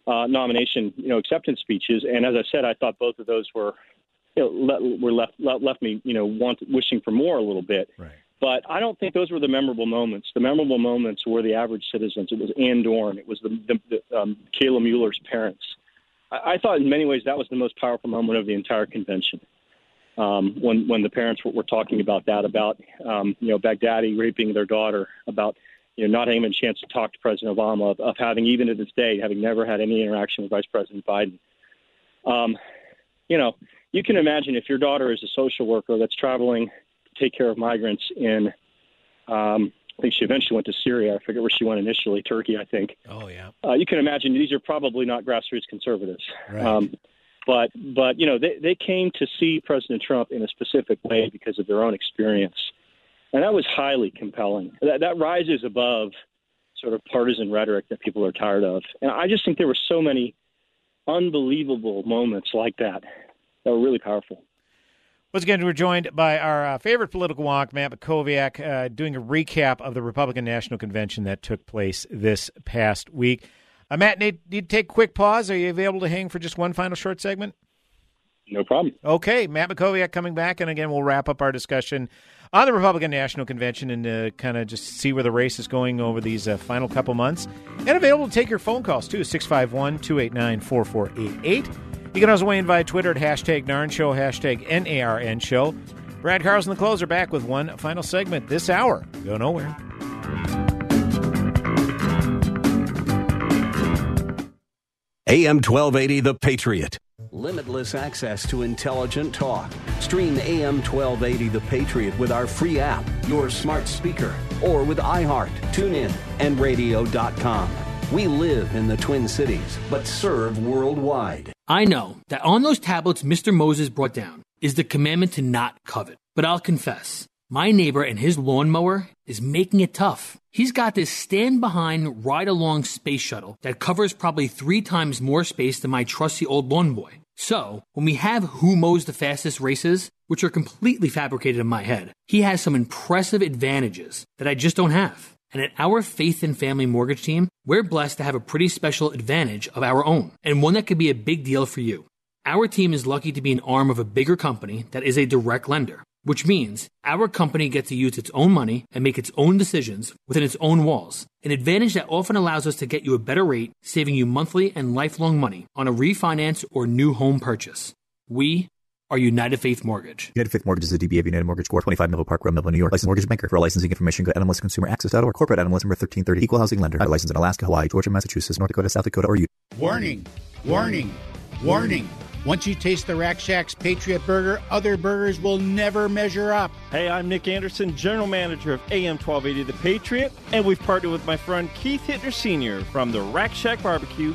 uh, nomination, you know, acceptance speeches. And as I said, I thought both of those were, you know, le- were left le- left me, you know, want wishing for more a little bit. Right. But I don't think those were the memorable moments. The memorable moments were the average citizens. It was Ann Dorn. It was the, the, the um, Kayla Mueller's parents. I, I thought in many ways that was the most powerful moment of the entire convention. Um, when when the parents were, were talking about that, about um, you know Baghdadi raping their daughter, about you know not having a chance to talk to President Obama, of, of having even to this day having never had any interaction with Vice President Biden. Um, you know, you can imagine if your daughter is a social worker that's traveling take care of migrants in, um, I think she eventually went to Syria. I forget where she went initially, Turkey, I think. Oh yeah. Uh, you can imagine these are probably not grassroots conservatives. Right. Um, but but you know they they came to see President Trump in a specific way because of their own experience, and that was highly compelling. That that rises above sort of partisan rhetoric that people are tired of, and I just think there were so many unbelievable moments like that that were really powerful. Once again, we're joined by our uh, favorite political wonk, Matt Mackowiak, uh, doing a recap of the Republican National Convention that took place this past week. Uh, Matt, need, need to take a quick pause. Are you available to hang for just one final short segment? No problem. Okay, Matt Mackowiak coming back, and again, we'll wrap up our discussion on the Republican National Convention and uh, kind of just see where the race is going over these uh, final couple months. And available to take your phone calls too, 651 289 4488. You can also weigh in via Twitter at hashtag NARN Show, hashtag NARN Show. Brad Carlson, and the closer, back with one final segment this hour. Go nowhere. AM 1280, The Patriot. Limitless access to intelligent talk. Stream AM 1280 The Patriot with our free app, your smart speaker, or with iHeart, TuneIn, and radio.com. We live in the Twin Cities, but serve worldwide. I know that on those tablets Mr. Moses brought down is the commandment to not covet. But I'll confess, my neighbor and his lawnmower is making it tough. He's got this stand behind, ride along space shuttle that covers probably three times more space than my trusty old lawn boy. So, when we have who mows the fastest races, which are completely fabricated in my head, he has some impressive advantages that I just don't have. And at our Faith and Family Mortgage team, we're blessed to have a pretty special advantage of our own, and one that could be a big deal for you. Our team is lucky to be an arm of a bigger company that is a direct lender, which means our company gets to use its own money and make its own decisions within its own walls. An advantage that often allows us to get you a better rate, saving you monthly and lifelong money on a refinance or new home purchase. We are United Faith Mortgage. United Faith Mortgage is a DBA of United Mortgage Corp. 25 Melville Park Road, Melville, New York. Licensed mortgage banker. For licensing information, go to NMLSconsumeraccess.org. Corporate NMLS number 1330. Equal housing lender. Licensed in Alaska, Hawaii, Georgia, Massachusetts, North Dakota, South Dakota, or Utah. Warning, warning, warning. Once you taste the Rack Shack's Patriot Burger, other burgers will never measure up. Hey, I'm Nick Anderson, General Manager of AM 1280 The Patriot, and we've partnered with my friend Keith Hittner Sr. from the Rack Shack Barbecue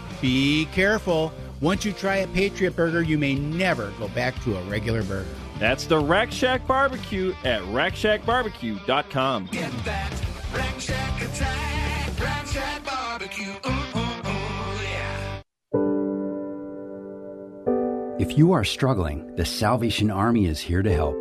Be careful. Once you try a Patriot Burger, you may never go back to a regular burger. That's the Rack Shack Barbecue at rackshackbarbecue.com. Get that Rack Shack attack, Rack Shack barbecue. Ooh, ooh, ooh, yeah. If you are struggling, the Salvation Army is here to help.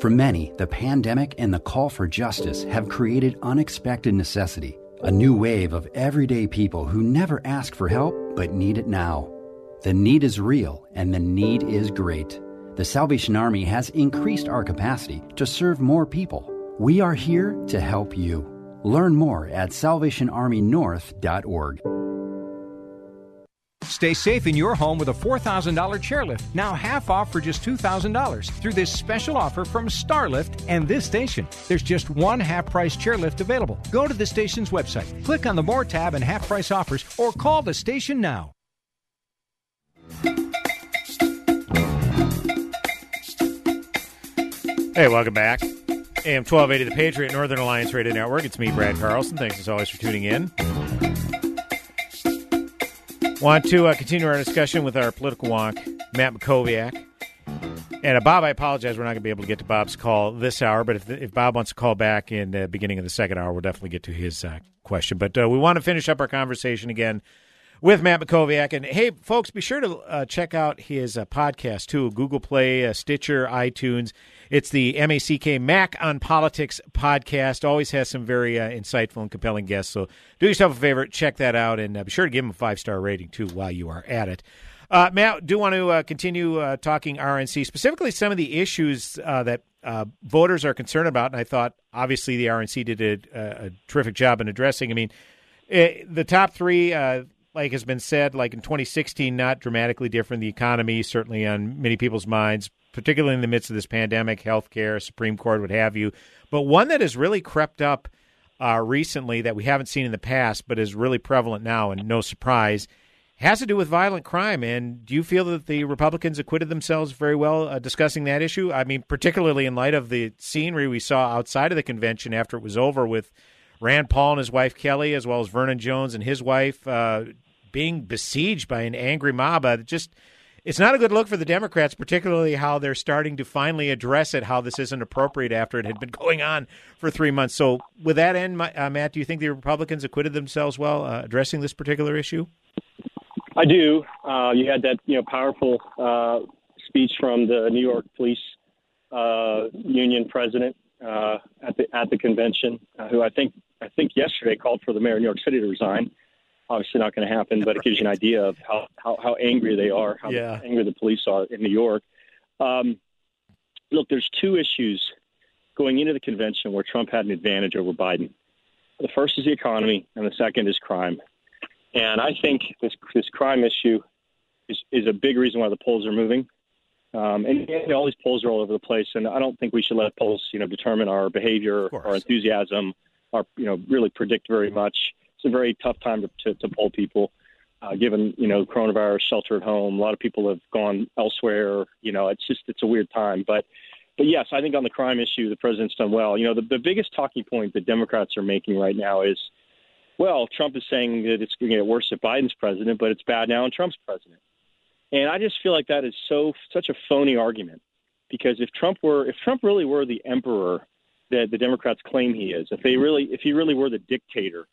For many, the pandemic and the call for justice have created unexpected necessity, a new wave of everyday people who never ask for help but need it now. The need is real and the need is great. The Salvation Army has increased our capacity to serve more people. We are here to help you. Learn more at salvationarmynorth.org. Stay safe in your home with a $4,000 chairlift, now half off for just $2,000 through this special offer from Starlift and this station. There's just one half price chairlift available. Go to the station's website, click on the More tab and half price offers, or call the station now. Hey, welcome back. AM 1280, the Patriot Northern Alliance Radio Network. It's me, Brad Carlson. Thanks as always for tuning in. Want to uh, continue our discussion with our political wonk, Matt Mackowiak. And uh, Bob, I apologize. We're not going to be able to get to Bob's call this hour, but if, if Bob wants to call back in the beginning of the second hour, we'll definitely get to his uh, question. But uh, we want to finish up our conversation again with Matt Mackowiak. And hey, folks, be sure to uh, check out his uh, podcast too Google Play, uh, Stitcher, iTunes. It's the MACK Mac on Politics podcast. Always has some very uh, insightful and compelling guests. So do yourself a favor, check that out, and uh, be sure to give him a five star rating too while you are at it. Uh, Matt, do want to continue talking RNC, specifically some of the issues that voters are concerned about. And I thought, obviously, the RNC did a, a terrific job in addressing. I mean, it, the top three, like has been said, like in 2016, not dramatically different. The economy, certainly on many people's minds, particularly in the midst of this pandemic, healthcare, Supreme Court, what have you. But one that has really crept up uh, recently that we haven't seen in the past, but is really prevalent now, and no surprise, has to do with violent crime. And do you feel that the Republicans acquitted themselves very well uh, discussing that issue? I mean, particularly in light of the scenery we saw outside of the convention after it was over with Rand Paul and his wife Kelley, as well as Vernon Jones and his wife, uh, being besieged by an angry mob. Uh, just it's not a good look for the Democrats, particularly how they're starting to finally address it, how this isn't appropriate after it had been going on for three months. So, with that end, uh, Matt, do you think the Republicans acquitted themselves well uh, addressing this particular issue? I do. Uh, you had that, you know, powerful uh, speech from the New York Police uh, Union president uh, at the at the convention, who I think I think yesterday called for the mayor of New York City to resign. Obviously, not going to happen, but it gives you an idea of how, how, how angry they are, how Yeah. angry the police are in New York. Um, look, there's two issues going into the convention where Trump had an advantage over Biden. The first is the economy, and the second is crime. And I think this this crime issue is, is a big reason why the polls are moving. Um, and, and all these polls are all over the place, and I don't think we should let polls, you know, determine our behavior, our enthusiasm, our, you know, really predict very much. It's a very tough time to, to, to poll people, uh, given you know coronavirus, shelter at home. A lot of people have gone elsewhere. You know, it's just it's a weird time. But but yes, I think on the crime issue, the president's done well. You know, the, the biggest talking point that Democrats are making right now is, well, Trump is saying that it's going to get worse if Biden's president, but it's bad now and Trump's president. And I just feel like that is so such a phony argument because if Trump were if Trump really were the emperor that the Democrats claim he is, if they really if he really were the dictator,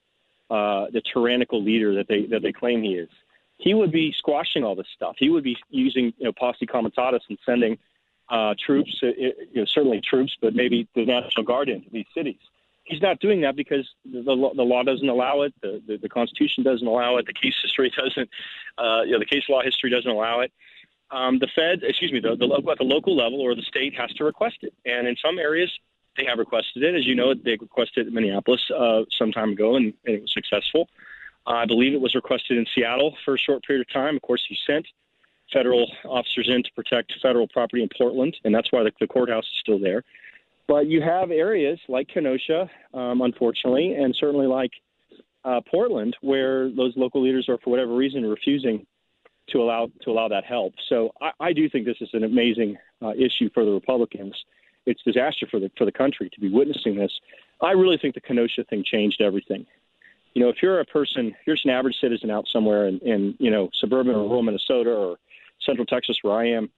uh, the tyrannical leader that they that they claim he is, he would be squashing all this stuff. He would be using you know posse comitatus and sending uh, troops, uh, you know, certainly troops, but maybe the National Guard into these cities. He's not doing that because the, the, law- the law doesn't allow it. The, the, the Constitution doesn't allow it. The case history doesn't. Uh, you know, the case law history doesn't allow it. Um, the Fed, excuse me, the, the at the local level or the state has to request it, and in some areas they have requested it. As you know, they requested it in Minneapolis uh, some time ago, and, and it was successful. I believe it was requested in Seattle for a short period of time. Of course, he sent federal officers in to protect federal property in Portland, and that's why the, the courthouse is still there. But you have areas like Kenosha, um, unfortunately, and certainly like uh, Portland, where those local leaders are, for whatever reason, refusing to allow to allow that help. So I, I do think this is an amazing uh, issue for the Republicans. It's disaster for the for the country to be witnessing this. I really think the Kenosha thing changed everything. You know, if you're a person, if you're just an average citizen out somewhere in, in you know suburban or rural Minnesota or central Texas where I am,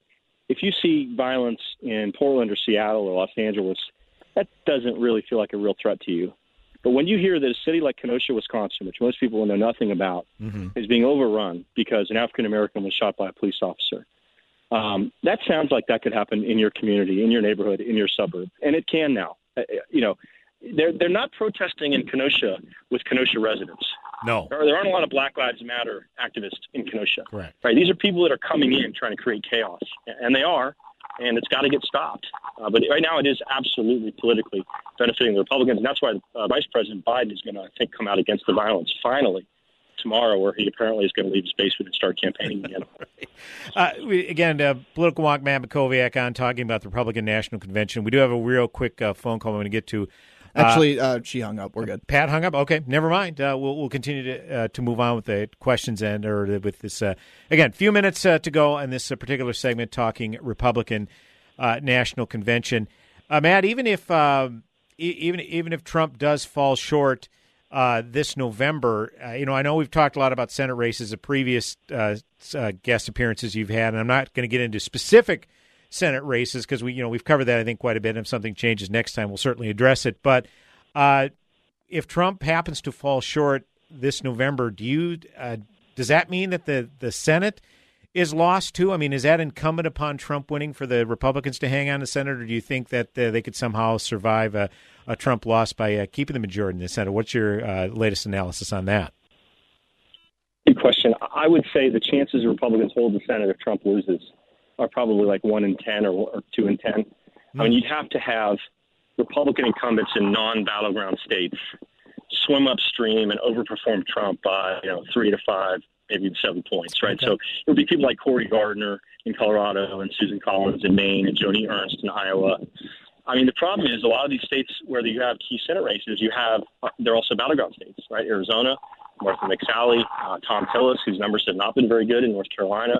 if you see violence in Portland or Seattle or Los Angeles, that doesn't really feel like a real threat to you. But when you hear that a city like Kenosha, Wisconsin, which most people will know nothing about, Mm-hmm. is being overrun because an African American was shot by a police officer, um, that sounds like that could happen in your community, in your neighborhood, in your suburb, and it can now. Uh, you know, they're they're not protesting in Kenosha with Kenosha residents. No. There, there aren't a lot of Black Lives Matter activists in Kenosha. Correct. Right. These are people that are coming in trying to create chaos, and they are, and it's got to get stopped. Uh, but right now, it is absolutely politically benefiting the Republicans, and that's why uh, Vice President Biden is going to, I think, come out against the violence finally tomorrow, where he apparently is going to leave his basement and start campaigning again. Uh, we, again, uh, political wonk Matt Mackowiak on talking about the Republican National Convention. We do have a real quick uh, phone call I'm going to get to. Uh, Actually, uh, she hung up. We're good. Pat hung up. Okay, never mind. Uh, we'll we'll continue to uh, to move on with the questions and or with this uh, again. Few minutes uh, to go in this uh, particular segment, talking Republican uh, National Convention. Uh, Matt, even if um, e- even even if Trump does fall short uh, this November, uh, you know, I know we've talked a lot about Senate races the previous uh, uh, guest appearances you've had, and I'm not going to get into specific Senate races because we, you know, we've covered that I think quite a bit. And if something changes next time, we'll certainly address it. But uh, if Trump happens to fall short this November, do you uh, does that mean that the the Senate is lost too? I mean, is that incumbent upon Trump winning for the Republicans to hang on the Senate, or do you think that they could somehow survive a Trump loss by uh, keeping the majority in the Senate? What's your uh, latest analysis on that? Good question. I would say the chances Republicans hold the Senate if Trump loses are probably like one in ten or, or two in ten. I mean, you'd have to have Republican incumbents in non-battleground states swim upstream and overperform Trump by you know three to five, maybe seven points, right? So it would be people like Cory Gardner in Colorado and Susan Collins in Maine and Joni Ernst in Iowa. I mean, the problem is a lot of these states where you have key Senate races, you have they're also battleground states, right? Arizona, Martha McSally, uh, Thom Tillis, whose numbers have not been very good in North Carolina.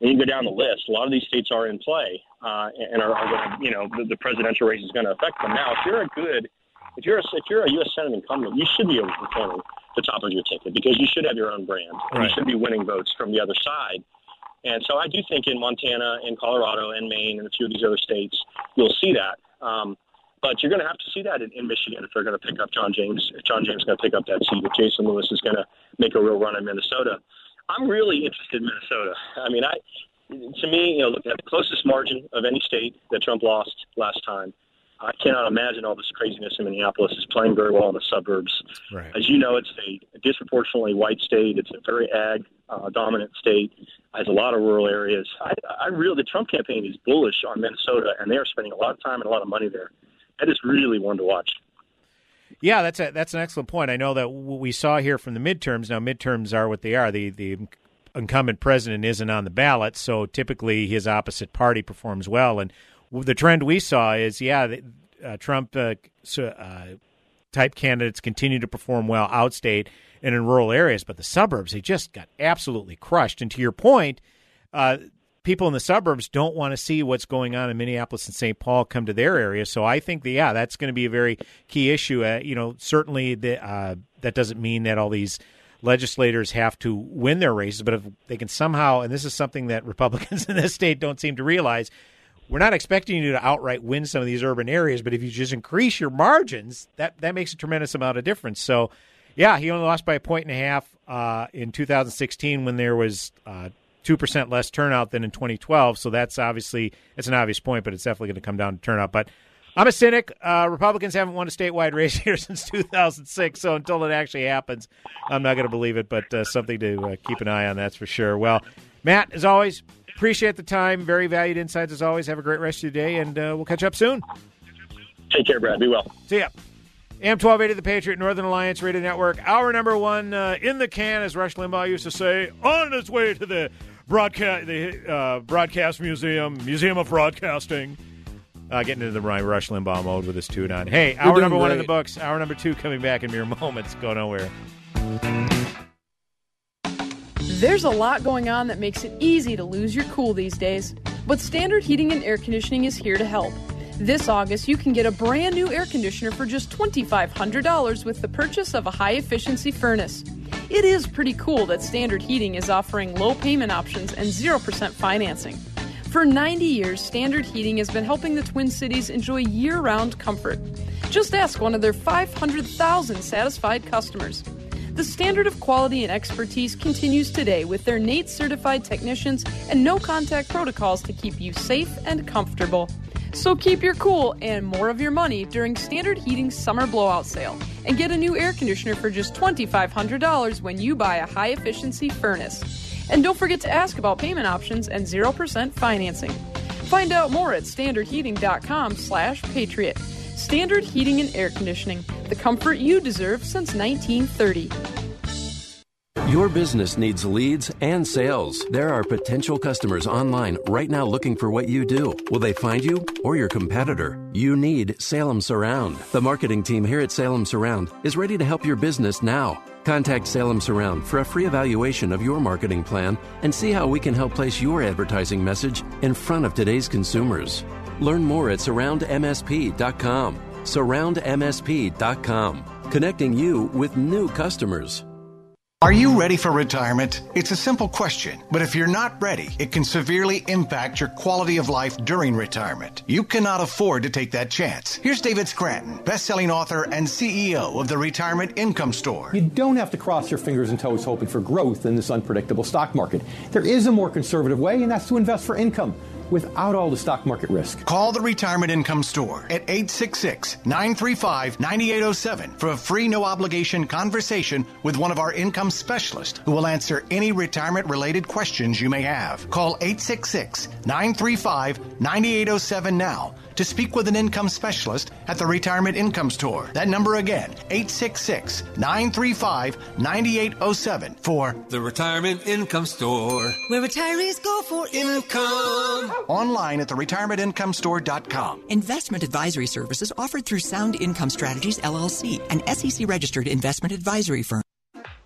And you go down the list. A lot of these states are in play, uh, and are, are going to, you know, the, the presidential race is going to affect them. Now, if you're a good, if you're a, if you're a U.S. Senate incumbent, you should be overperforming the top of your ticket because you should have your own brand. And Right. You should be winning votes from the other side. And so I do think in Montana and Colorado and Maine and a few of these other states, you'll see that. Um, but you're going to have to see that in, in Michigan if they're going to pick up John James. If John James is going to pick up that seat, if Jason Lewis is going to make a real run in Minnesota. I'm really interested in Minnesota. I mean, I to me, you know, look at the closest margin of any state that Trump lost last time. I cannot imagine all this craziness in Minneapolis is playing very well in the suburbs. Right. As you know, it's a disproportionately white state. It's a very ag uh, dominant state. Has a lot of rural areas. I, I really, the Trump campaign is bullish on Minnesota, and they are spending a lot of time and a lot of money there. That is really one to watch. Yeah, that's a, that's an excellent point. I know that what we saw here from the midterms. Now, midterms are what they are. The the incumbent president isn't on the ballot, so typically his opposite party performs well. And the trend we saw is, yeah, uh, Trump uh, uh, type candidates continue to perform well outstate and in rural areas, but the suburbs they just got absolutely crushed. And to your point, uh, people in the suburbs don't want to see what's going on in Minneapolis and St. Paul come to their area. So I think that yeah, that's going to be a very key issue. Uh, you know, certainly the, uh, that doesn't mean that all these legislators have to win their races, but if they can somehow, and this is something that Republicans in this state don't seem to realize. We're not expecting you to outright win some of these urban areas, but if you just increase your margins, that, that makes a tremendous amount of difference. So, yeah, he only lost by a point and a half uh, in 2016 when there was uh, two percent less turnout than in 2012. So that's obviously it's an obvious point, but it's definitely going to come down to turnout. But I'm a cynic. Uh, Republicans haven't won a statewide race here since 2006, so until it actually happens, I'm not going to believe it. But uh, something to uh, keep an eye on, that's for sure. Well, Matt, as always, appreciate the time. Very valued insights as always. Have a great rest of your day, and uh, we'll catch up soon. Take care, Brad. Be well. See ya. AM 1280, the Patriot Northern Alliance Radio Network. Our number one uh, in the can, as Rush Limbaugh used to say, on its way to the broadcast, the uh, broadcast museum, Museum of Broadcasting. Uh, getting into the Ryan Rush Limbaugh mode with this tune on. Hey, You're hour doing number one in the books. Hour number two coming back in mere moments. Go nowhere. There's a lot going on that makes it easy to lose your cool these days, but Standard Heating and Air Conditioning is here to help. This August, you can get a brand new air conditioner for just $2,500 with the purchase of a high efficiency furnace. It is pretty cool that Standard Heating is offering low payment options and 0% financing. For 90 years, Standard Heating has been helping the Twin Cities enjoy year round comfort. Just ask one of their 500,000 satisfied customers. The standard of quality and expertise continues today with their NATE certified technicians and no contact protocols to keep you safe and comfortable. So keep your cool and more of your money during Standard Heating's summer blowout sale and get a new air conditioner for just $2,500 when you buy a high efficiency furnace. And don't forget to ask about payment options and 0% financing. Find out more at standardheating.com slash patriot. Standard Heating and Air Conditioning, the comfort you deserve since 1930. Your business needs leads and sales. There are potential customers online right now looking for what you do. Will they find you or your competitor? You need Salem Surround. The marketing team here at Salem Surround is ready to help your business now. Contact Salem Surround for a free evaluation of your marketing plan and see how we can help place your advertising message in front of today's consumers. Learn more at surroundmsp.com. Surroundmsp.com, connecting you with new customers. Are you ready for retirement? It's a simple question, but if you're not ready, it can severely impact your quality of life during retirement. You cannot afford to take that chance. Here's David Scranton, best-selling author and CEO of the Retirement Income Store. You don't have to cross your fingers and toes hoping for growth in this unpredictable stock market. There is a more conservative way, and that's to invest for income without all the stock market risk. Call the Retirement Income Store at 866 935 9807 for a free, no obligation conversation with one of our income specialists who will answer any retirement related questions you may have. Call 866 935 9807 now to speak with an income specialist at the Retirement Income Store. That number again, 866 935 9807 for The Retirement Income Store. Where retirees go for income. online at the retirementincomestore.com. Investment advisory services offered through Sound Income Strategies LLC, an SEC registered investment advisory firm.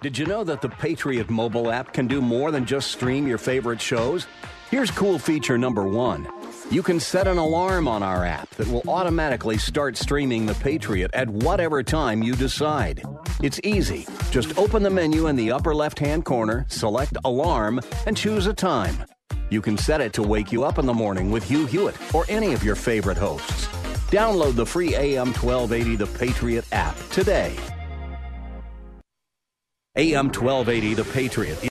Did you know that the Patriot mobile app can do more than just stream your favorite shows? Here's cool feature number one. You can set an alarm on our app that will automatically start streaming The Patriot at whatever time you decide. It's easy. Just open the menu in the upper left hand corner, select Alarm, and choose a time. You can set it to wake you up in the morning with Hugh Hewitt or any of your favorite hosts. Download the free AM 1280 The Patriot app today. AM 1280 The Patriot